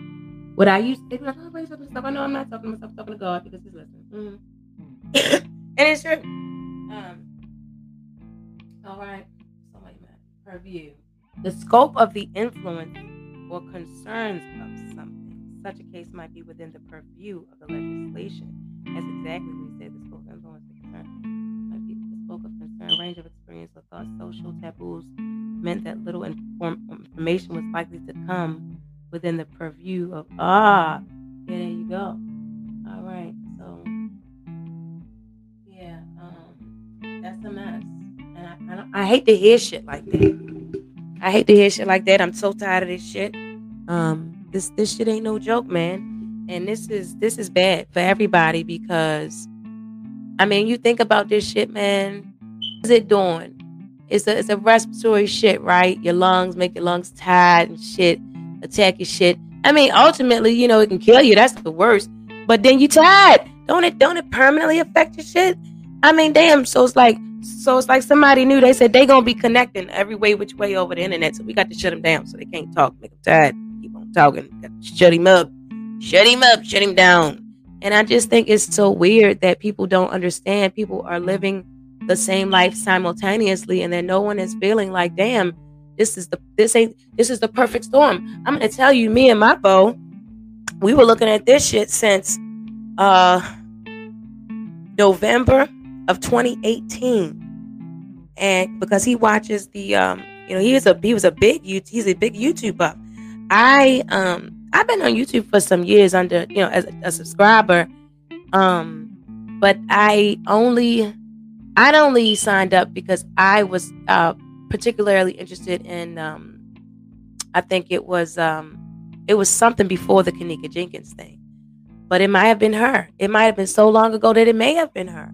What I used to, they like, oh, why talking to? I know I'm not talking to myself, talking to God because He's listening. Mm-hmm. [coughs] and it's true. Um, all right. So wait a minute. Purview. The scope of the influence or concerns of something. Such a case might be within the purview of the legislation. That's exactly what we said. The scope of influence concern might be the scope of concern, range of experience or thought, social taboos meant that little inform- information was likely to come within the purview of ah yeah there you go all right so yeah um that's a mess I, I, hate to hear shit like that i hate to hear shit like that i'm so tired of this shit um this this shit ain't no joke man and this is this is bad for everybody because i mean you think about this shit man what's it doing it's a, it's a respiratory shit, right? Your lungs make your lungs tired and shit attack your shit. I mean, ultimately, you know, it can kill you. That's the worst. But then you tired. Don't it don't it permanently affect your shit? I mean, damn. So it's like so it's like somebody knew they said they gonna be connecting every way which way over the internet. So we got to shut them down so they can't talk, make them tired, keep on talking, shut him up, shut him up, shut him down. And I just think it's so weird that people don't understand. People are living the same life simultaneously, and then no one is feeling like, damn, this is the this ain't this is the perfect storm. I'm gonna tell you, me and my beau, we were looking at this shit since uh November of 2018. And because he watches the um, you know, he was a he was a big he's a big YouTube buff. I um I've been on YouTube for some years under, you know, as a, a subscriber. Um, but I only I'd only signed up because I was uh particularly interested in um, I think it was um, it was something before the Kenneka Jenkins thing. But it might have been her. It might have been so long ago that it may have been her.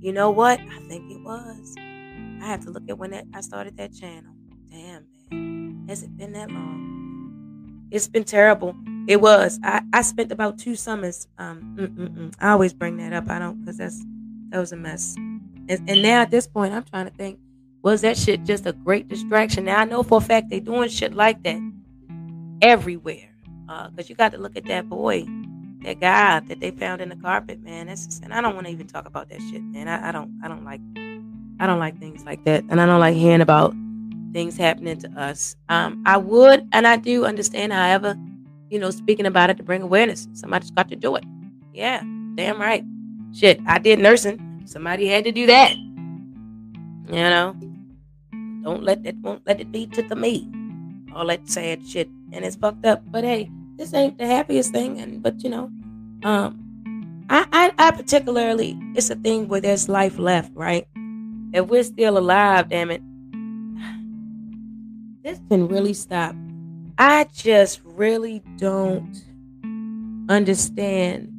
You know what? I think it was. I have to look at when that, I started that channel. Damn, man. Has it been that long? It's been terrible. It was. I, I spent about two summers. Um. I always bring that up. I don't, because that's that was a mess. And, and now at this point, I'm trying to think was that shit just a great distraction? Now I know for a fact they doing shit like that everywhere. Uh, cause you got to look at that boy, that guy that they found in the carpet, man. That's just, and I don't want to even talk about that shit, man. I, I don't I don't like I don't like things like that, and I don't like hearing about things happening to us. Um, I would and I do understand, however, you know, speaking about it to bring awareness. Somebody's got to do it. Yeah, damn right. Shit, I did nursing. Somebody had to do that. You know, don't let that won't let it be to the me. All that sad shit. And it's fucked up. But hey, this ain't the happiest thing. And but you know, um I, I, I particularly it's a thing where there's life left, right? If we're still alive, damn it, this can really stop. I just really don't understand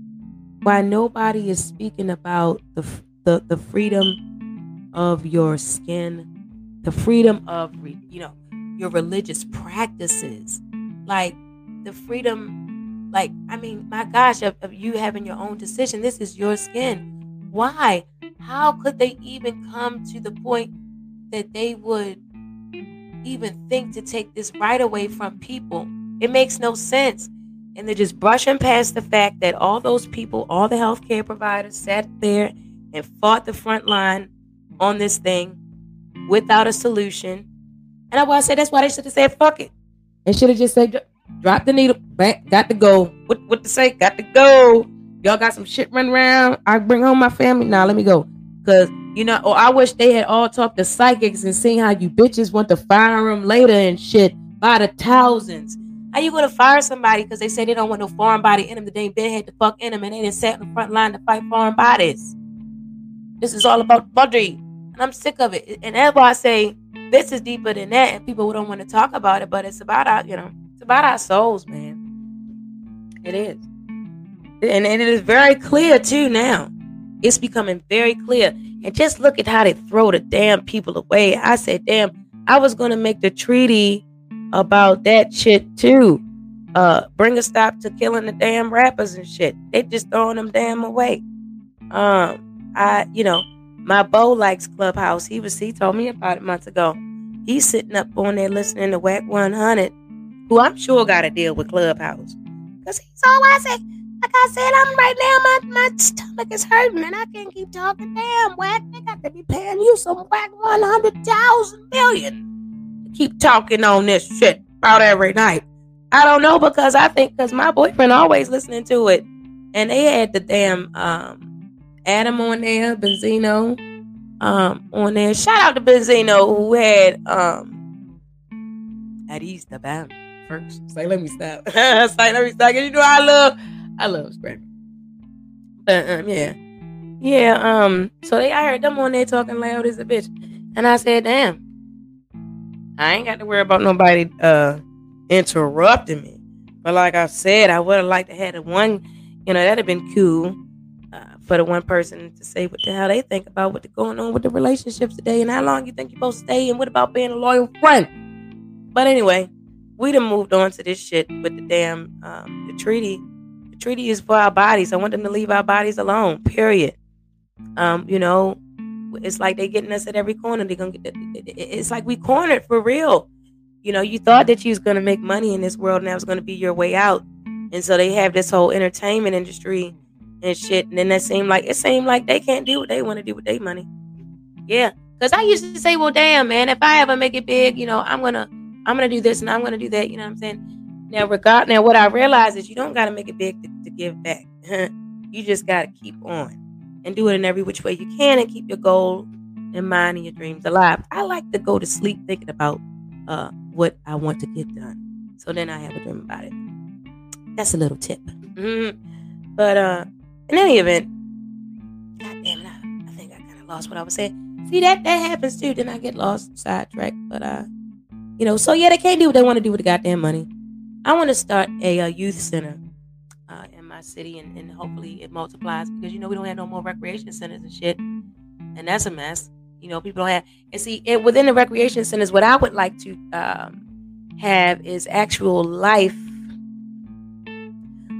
why nobody is speaking about the the, the freedom of your skin, the freedom of, you know, your religious practices. Like the freedom, like, I mean, my gosh, of, of you having your own decision. This is your skin. Why? How could they even come to the point that they would even think to take this right away from people? It makes no sense. And they're just brushing past the fact that all those people, all the healthcare providers sat there and fought the front line on this thing without a solution. And I why I said that's why they should have said fuck it. They should have just said drop the needle, got to go. What what to say? Got to go. Y'all got some shit running around. I bring home my family. Now nah, let me go. Cause you know, or I wish they had all talked to psychics and seen how you bitches want to fire them later and shit by the thousands. How you gonna fire somebody because they say they don't want no foreign body in them? The they been had to fuck in them and they didn't sat in the front line to fight foreign bodies. This is all about body. And I'm sick of it. And that's why I say this is deeper than that. And people don't want to talk about it, but it's about you know, it's about our souls, man. It is. And, and it is very clear too now. It's becoming very clear. And just look at how they throw the damn people away. I said, damn, I was gonna make the treaty about that shit too. Uh, bring a stop to killing the damn rappers and shit. They just throwing them damn away. Um, I, you know, my beau likes Clubhouse. He was, he told me about it months ago. He's sitting up on there listening to Wack 100, who I'm sure got to deal with Clubhouse. Cause he's always say, like I said, I'm right now, my, my stomach is hurting and I can't keep talking. Damn, Wack, they got to be paying you some Wack 100,000 million to keep talking on this shit about every night. I don't know because I think because my boyfriend always listening to it, and they had the damn um, Adam on there, Benzino um, on there. Shout out to Benzino who had um, at East the band first. Say, let me stop. [laughs] Say, let me stop. You know I love, I love screaming. But um, yeah, yeah. Um, so they, I heard them on there talking loud as a bitch, and I said, damn, I ain't got to worry about nobody uh interrupting me. But like I said, I would have liked to have had the one, you know, that'd have been cool uh, for the one person to say what the hell they think about what's going on with the relationships today and how long you think you're supposed to stay and what about being a loyal friend. But anyway, we done moved on to this shit with the damn um, the treaty. The treaty is for our bodies. I want them to leave our bodies alone. Period. Um, you know, it's like they getting us at every corner. They're gonna get. It's like we cornered for real. You know, you thought that you was gonna make money in this world, and that was gonna be your way out. And so they have this whole entertainment industry and shit. And then that seemed like it seemed like they can't do what they want to do with their money. Yeah, because I used to say, well, damn, man, if I ever make it big, you know, I'm gonna I'm gonna do this and I'm gonna do that. You know what I'm saying? Now, regard now, what I realize is you don't gotta make it big to, to give back. [laughs] you just gotta keep on and do it in every which way you can and keep your goal in mind and your dreams alive. I like to go to sleep thinking about uh, what I want to get done. So then I have a dream about it. That's a little tip. Mm-hmm. But uh, in any event, God damn it, I, I think I kind of lost what I was saying. See that that happens too. Then I get lost, sidetracked. But uh, you know, so yeah, they can't do what they want to do with the goddamn money. I want to start a, a youth center uh, in my city, and, and hopefully it multiplies because you know we don't have no more recreation centers and shit, and that's a mess. You know, people don't have. And see, it, within the recreation centers, what I would like to um, have is actual life,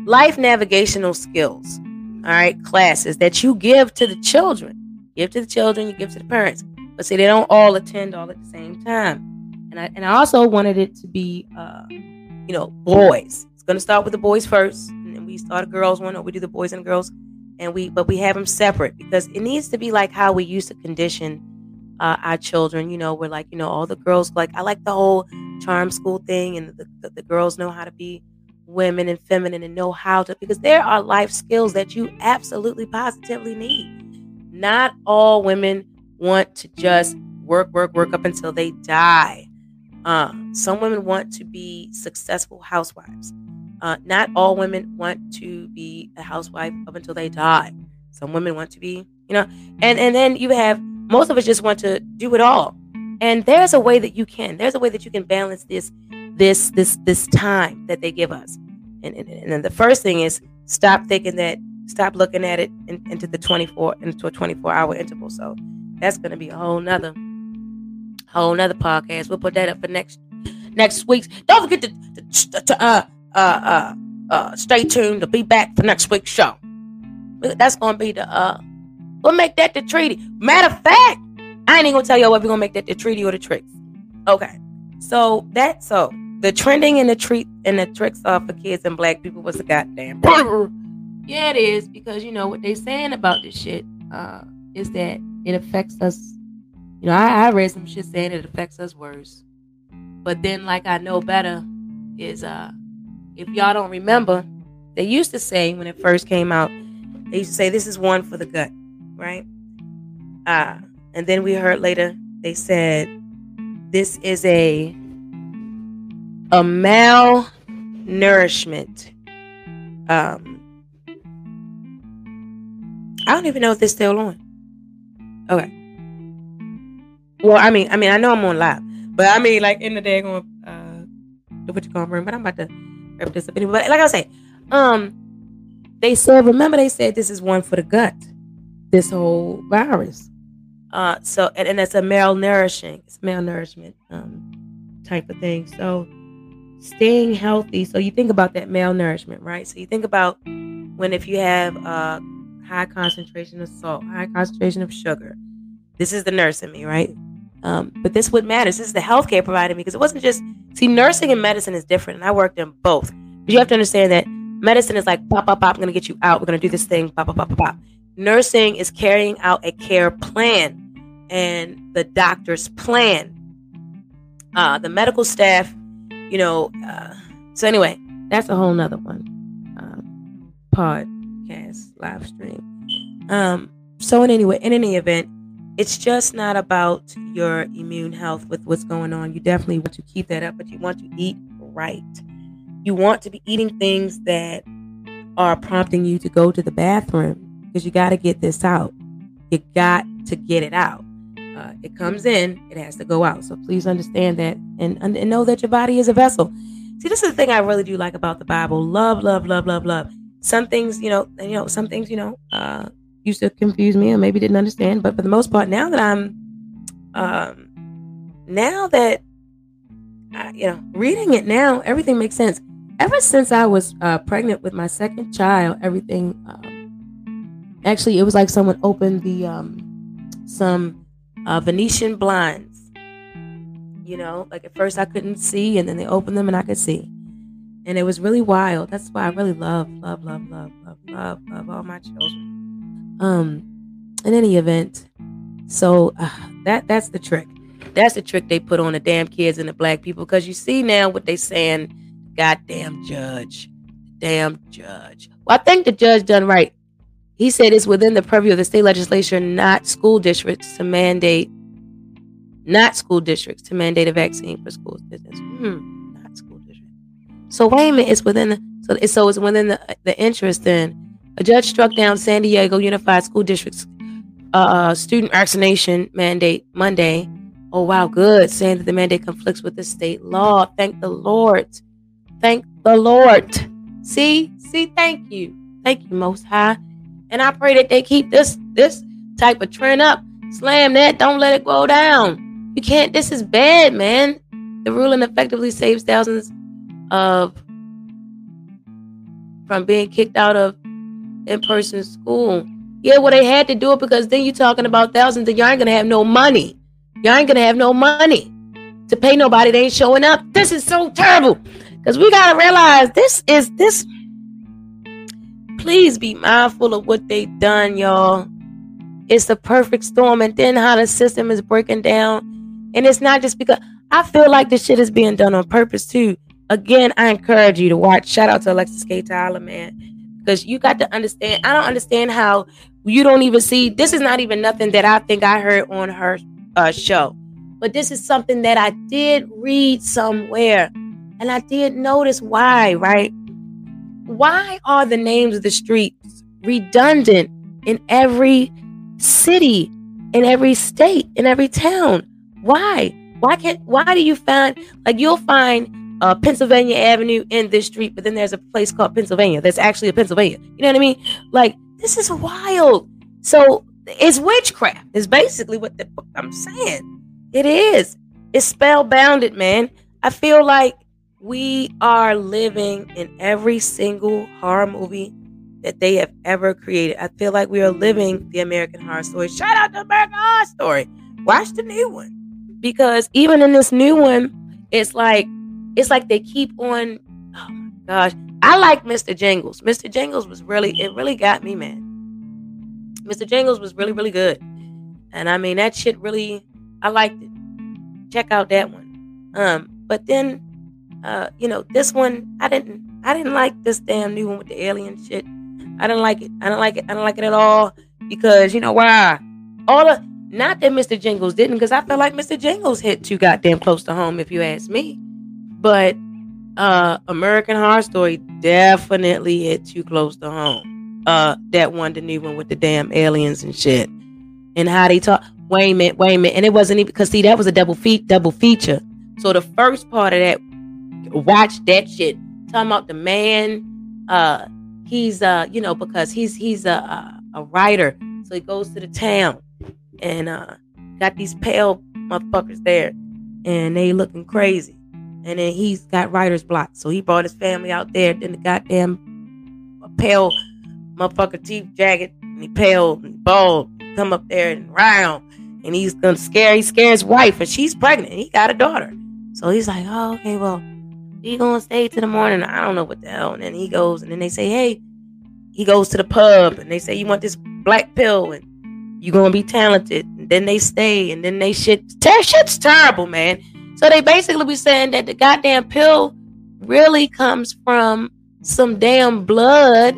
life navigational skills. All right, classes that you give to the children. Give to the children, you give to the parents. But see, they don't all attend all at the same time. And I and I also wanted it to be, uh, you know, boys. It's to start with the boys first, and then we start a girls one, or we do the boys and girls, and we but we have them separate because it needs to be like how we used to condition uh, our children. You know, we're like, you know, all the girls like I like the whole charm school thing, and the, the, the girls know how to be women and feminine and know how to because there are life skills that you absolutely positively need. Not all women want to just work, work, work up until they die. Uh, some women want to be successful housewives. Uh, not all women want to be a housewife up until they die. Some women want to be, you know, and and then you have most of us just want to do it all. And there's a way that you can. There's a way that you can balance this this this this time that they give us. And and, and then the first thing is stop thinking that stop looking at it in, into the 24 into a 24 hour interval. So that's going to be a whole nother whole nother podcast. We'll put that up for next next week's. Don't forget to, to, to uh uh uh uh stay tuned to be back for next week's show. That's gonna be the uh We'll make that the treaty. Matter of fact, I ain't even gonna tell y'all what we're gonna make that the treaty or the tricks. Okay. So that's so the trending and the treat and the tricks are for kids and black people was a goddamn Yeah, it is, because you know what they saying about this shit uh is that it affects us. You know, I, I read some shit saying it affects us worse. But then like I know better is uh if y'all don't remember, they used to say when it first came out, they used to say this is one for the gut right? Uh, and then we heard later they said this is a a malnourishment. Um, I don't even know if they're still on. Okay. Well, I mean, I mean, I know I'm on live, but I mean, like in the day, I'm gonna uh, what you room. But I'm about to wrap this up anyway. But like I say, um, they said, remember, they said this is one for the gut. This whole virus. Uh, so and, and it's a malnourishing, it's malnourishment um type of thing. So staying healthy. So you think about that malnourishment, right? So you think about when if you have a high concentration of salt, high concentration of sugar. This is the nurse in me, right? Um, but this what matters. This is the healthcare provider because it wasn't just see nursing and medicine is different, and I worked in both. But you have to understand that medicine is like pop, pop, pop. I'm gonna get you out. We're gonna do this thing. Pop, pop, pop, pop, pop. Nursing is carrying out a care plan and the doctor's plan. Uh, the medical staff, you know. Uh, so anyway, that's a whole nother one. Um, podcast live stream. Um, so in any way, in any event, it's just not about your immune health with what's going on. You definitely want to keep that up, but you want to eat right. You want to be eating things that are prompting you to go to the bathroom because you got to get this out. You got to get it out. Uh, it comes in, it has to go out. So please understand that and, and know that your body is a vessel. See, this is the thing I really do like about the Bible. Love, love, love, love, love. Some things, you know, you know, some things, you know, uh, used to confuse me or maybe didn't understand. But for the most part, now that I'm, um, now that, I, you know, reading it now, everything makes sense. Ever since I was uh, pregnant with my second child, everything, um, actually, it was like someone opened the, um, some uh, Venetian blinds. You know, like at first I couldn't see, and then they opened them and I could see. And it was really wild. That's why I really love, love, love, love, love, love, love all my children. Um, in any event, so uh, that that's the trick. That's the trick they put on the damn kids and the black people. Because you see now what they saying, goddamn judge, damn judge. Well, I think the judge done right. He said it's within the purview of the state legislature, not school districts, to mandate, not school districts to mandate a vaccine for schools. Business. Hmm, not school district. So wait a minute, it's within the so so it's within the the interest. Then a judge struck down San Diego Unified School District's uh, student vaccination mandate Monday. Oh wow, good, saying that the mandate conflicts with the state law. Thank the Lord. Thank the Lord. See, see, thank you, thank you, Most High. And I pray that they keep this this type of trend up. Slam that. Don't let it go down. You can't. This is bad, man. The ruling effectively saves thousands of from being kicked out of in-person school. Yeah, well, they had to do it because then you're talking about thousands, and y'all ain't gonna have no money. Y'all ain't gonna have no money to pay nobody. They ain't showing up. This is so terrible. Because we gotta realize this is this please be mindful of what they done, y'all. It's the perfect storm, and then how the system is breaking down. And it's not just because I feel like this shit is being done on purpose too. Again, I encourage you to watch. Shout out to Alexis K. Tyler, man, because you got to understand. I don't understand how you don't even see. This is not even nothing that I think I heard on her uh, show, but this is something that I did read somewhere, and I did notice why. Right? why are the names of the streets redundant in every city, in every state, in every town? Why? Why can't? Why do you find like you'll find uh, Pennsylvania Avenue in this street, but then there's a place called Pennsylvania that's actually a Pennsylvania. You know what I mean? Like this is wild. So it's witchcraft. Is basically what the, I'm saying. It is. It's spellbounded, man. I feel like we are living in every single horror movie that they have ever created. I feel like we are living the American Horror Story. Shout out to American Horror Story. Watch the new one because even in this new one, it's like it's like they keep on. Oh my gosh, I like Mr. Jingles. Mr. Jingles was really it really got me, man. Mr. Jingles was really really good, and I mean that shit really I liked it. Check out that one. Um, but then uh, you know, this one I didn't I didn't like this damn new one with the alien shit. I didn't like it. I don't like it. I don't like it at all because you know why? All of not that Mr. Jingles didn't, because I felt like Mr. Jingles hit too goddamn close to home, if you ask me. But uh American Horror Story definitely hit too close to home. Uh that one, the new one with the damn aliens and shit. and how they talk. Wait a minute, wait a minute, and it wasn't even because see that was a double feat double feature. So the first part of that, watch that shit. Talking about the man, uh, he's uh, you know, because he's he's a a, a writer, so he goes to the town and uh got these pale motherfuckers there, and they looking crazy. And then he's got writer's block, so he brought his family out there. Then the goddamn pale motherfucker teeth jacket, and he pale and bald, come up there and round, and he's gonna scare. He scares wife, and she's pregnant. He got a daughter, so he's like, oh, okay, well, he gonna stay to the morning. I don't know what the hell. And then he goes, and then they say, hey, he goes to the pub, and they say, you want this black pill, and you gonna be talented. And then they stay, and then they shit. Shit's terrible, man. So they basically be saying that the goddamn pill really comes from some damn blood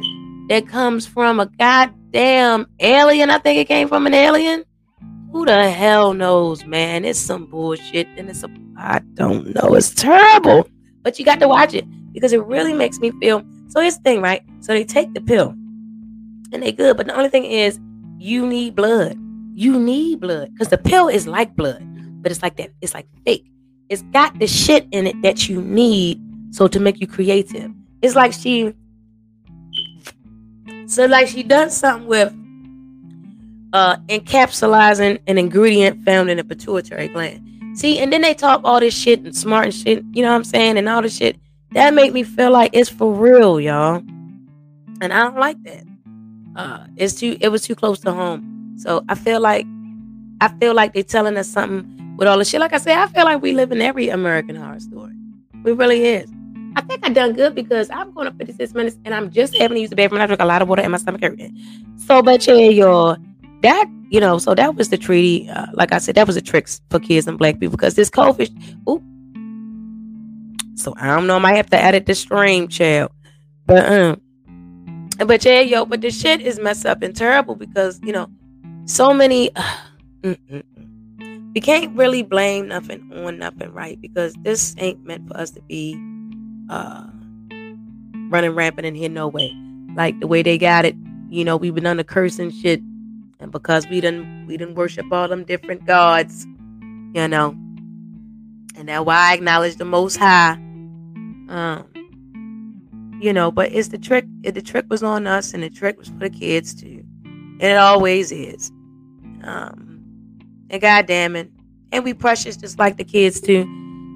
that comes from a goddamn alien. I think it came from an alien. Who the hell knows, man? It's some bullshit, and it's a I don't know. It's terrible, but you got to watch it because it really makes me feel. So the thing, right? So they take the pill, and they good, but the only thing is you need blood. You need blood because the pill is like blood, but it's like that. It's like fake. It's got the shit in it that you need so to make you creative. It's like she so like she done something with uh encapsulating an ingredient found in the pituitary gland. See, and then they talk all this shit and smart and shit, you know what I'm saying, and all this shit. That make me feel like it's for real, y'all. And I don't like that. Uh it's too it was too close to home. So I feel like I feel like they're telling us something with all the shit. Like I said, I feel like we live in every American horror story. We really is. I think I done good because I'm going up 56 minutes and I'm just having to use the bathroom. I drink a lot of water and my stomach hurting. So, but yeah, y'all, that you know, so that was the treaty. Uh, like I said, that was a trick for kids and black people because this COVID. Ooh. So I don't know. I might have to edit the stream, child. But um, but yeah, yo, but the shit is messed up and terrible because you know, so many. Uh, [sighs] mm, mm, we can't really blame nothing on nothing, right? Because this ain't meant for us to be uh running rampant in here no way. Like the way they got it, you know, we've been under curse and shit. And because we didn't we didn't worship all them different gods, you know. And that's why I acknowledge the most high. Um you know, but it's the trick it the trick was on us and the trick was for the kids too. And it always is. Um and God damn it. And we precious just like the kids too.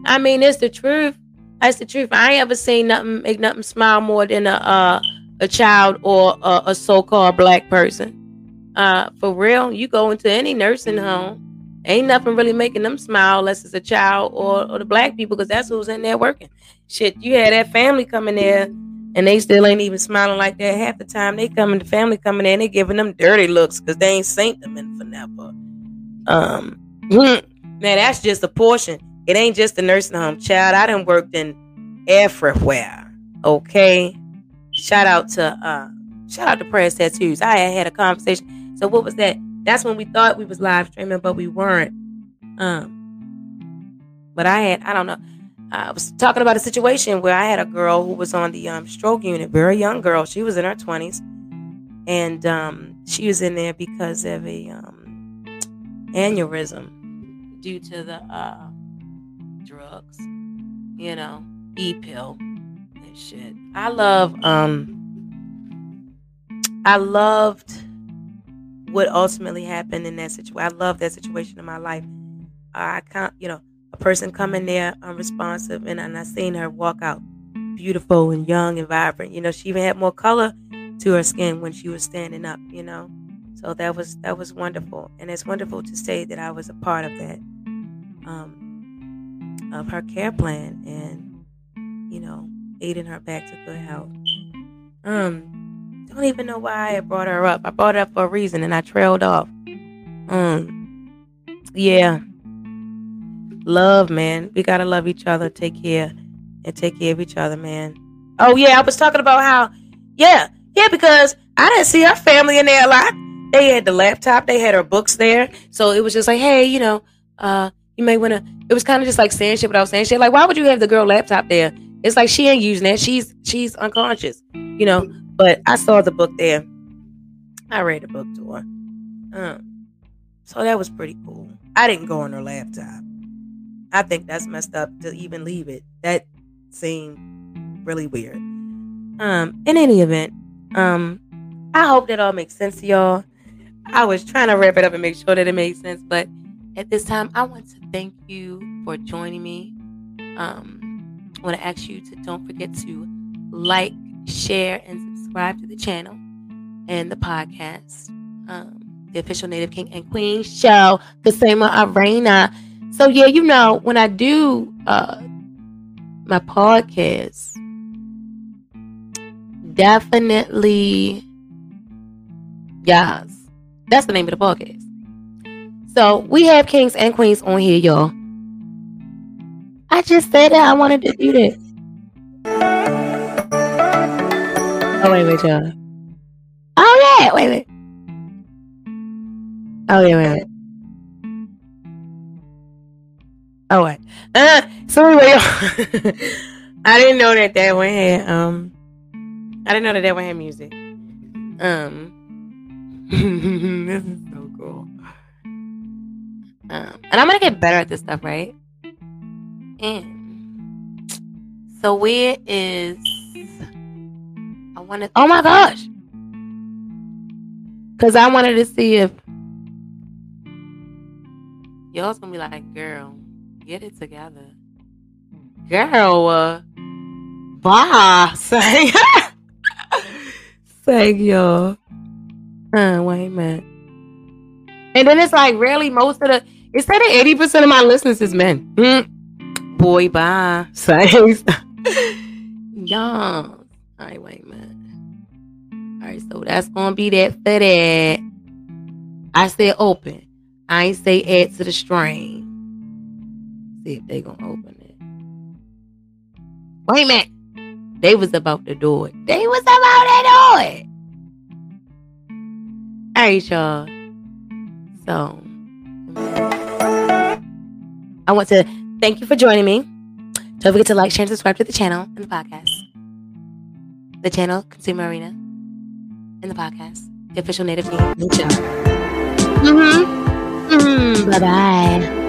I mean, it's the truth. That's the truth. I ain't ever seen nothing make nothing smile more than a uh, a child or a, a so-called black person. Uh, for real, you go into any nursing home, ain't nothing really making them smile unless it's a child or, or the black people, because that's who's in there working. Shit, you had that family coming there and they still ain't even smiling like that half the time. They coming, the family coming in, they giving them dirty looks because they ain't seen them in forever. Um, [laughs] man, that's just a portion. It ain't just the nursing home, child. I done worked in everywhere. Okay. Shout out to uh shout out to Press Tattoos. I had a conversation. So what was that? That's when we thought we was live streaming, but we weren't. Um but I had I don't know. I was talking about a situation where I had a girl who was on the um, stroke unit, very young girl. She was in her twenties, and um, she was in there because of a um, aneurysm due to the uh, drugs, you know, E pill and shit. I love, um, I loved what ultimately happened in that situation. I love that situation in my life. I can't, you know, a person coming there unresponsive, and, and I seen her walk out beautiful and young and vibrant. You know, she even had more color to her skin when she was standing up. You know, so that was that was wonderful, and it's wonderful to say that I was a part of that, um, of her care plan, and you know, aiding her back to good health. Um, don't even know why I brought her up. I brought her up for a reason, and I trailed off. Um, yeah, love, man. We gotta love each other, take care, and take care of each other, man. Oh yeah, I was talking about how, yeah, yeah, because I didn't see her family in there a lot they had the laptop, they had her books there. So it was just like, hey, you know, uh, you may want to. It was kind of just like saying shit without saying shit. Like, why would you have the girl laptop there? It's like she ain't using that. She's she's unconscious, you know. But I saw the book there. I read the book to her. Um, So that was pretty cool. I didn't go on her laptop. I think that's messed up to even leave it. That seemed really weird. Um, in any event, um, I hope that all makes sense to y'all. I was trying to wrap it up and make sure that it made sense, but at this time, I want to thank you for joining me. Um, I want to ask you to don't forget to like, share, and subscribe to the channel and the podcast. Um, the official Native King and Queen show, the Kasema Arena. So yeah, you know, when I do uh my podcast, definitely yes. That's the name of the podcast. So we have kings and queens on here, y'all. I just said that I wanted to do that. Oh wait, wait, y'all. Oh yeah, wait, wait. Oh yeah, wait, wait. Oh wait. Uh, so anyway, I didn't know that that one had um. I didn't know that that one had music. Um. [laughs] this is so cool. Um, and I'm gonna get better at this stuff, right? And so where is I wanted oh my gosh. Cause I wanted to see if y'all's gonna be like, girl, get it together. Girl, uh, bye. Say, say, y'all. Uh, wait a minute. And then it's like, really, most of the it said that 80% of my listeners is men. Mm. Boy, bye. [laughs] Thanks. Young. All right, wait a minute. All right, so that's gonna be that for that. I said open. I ain't say add to the stream. See if they gonna open it. Wait a minute. They was about to do it. They was about to do it. All right, y'all. So. I want to thank you for joining me. Don't forget to like, share, and subscribe to the channel and the podcast. The channel, Consumer Arena, and the podcast, the official Native King. Mm-hmm. Mm-hmm. Bye bye.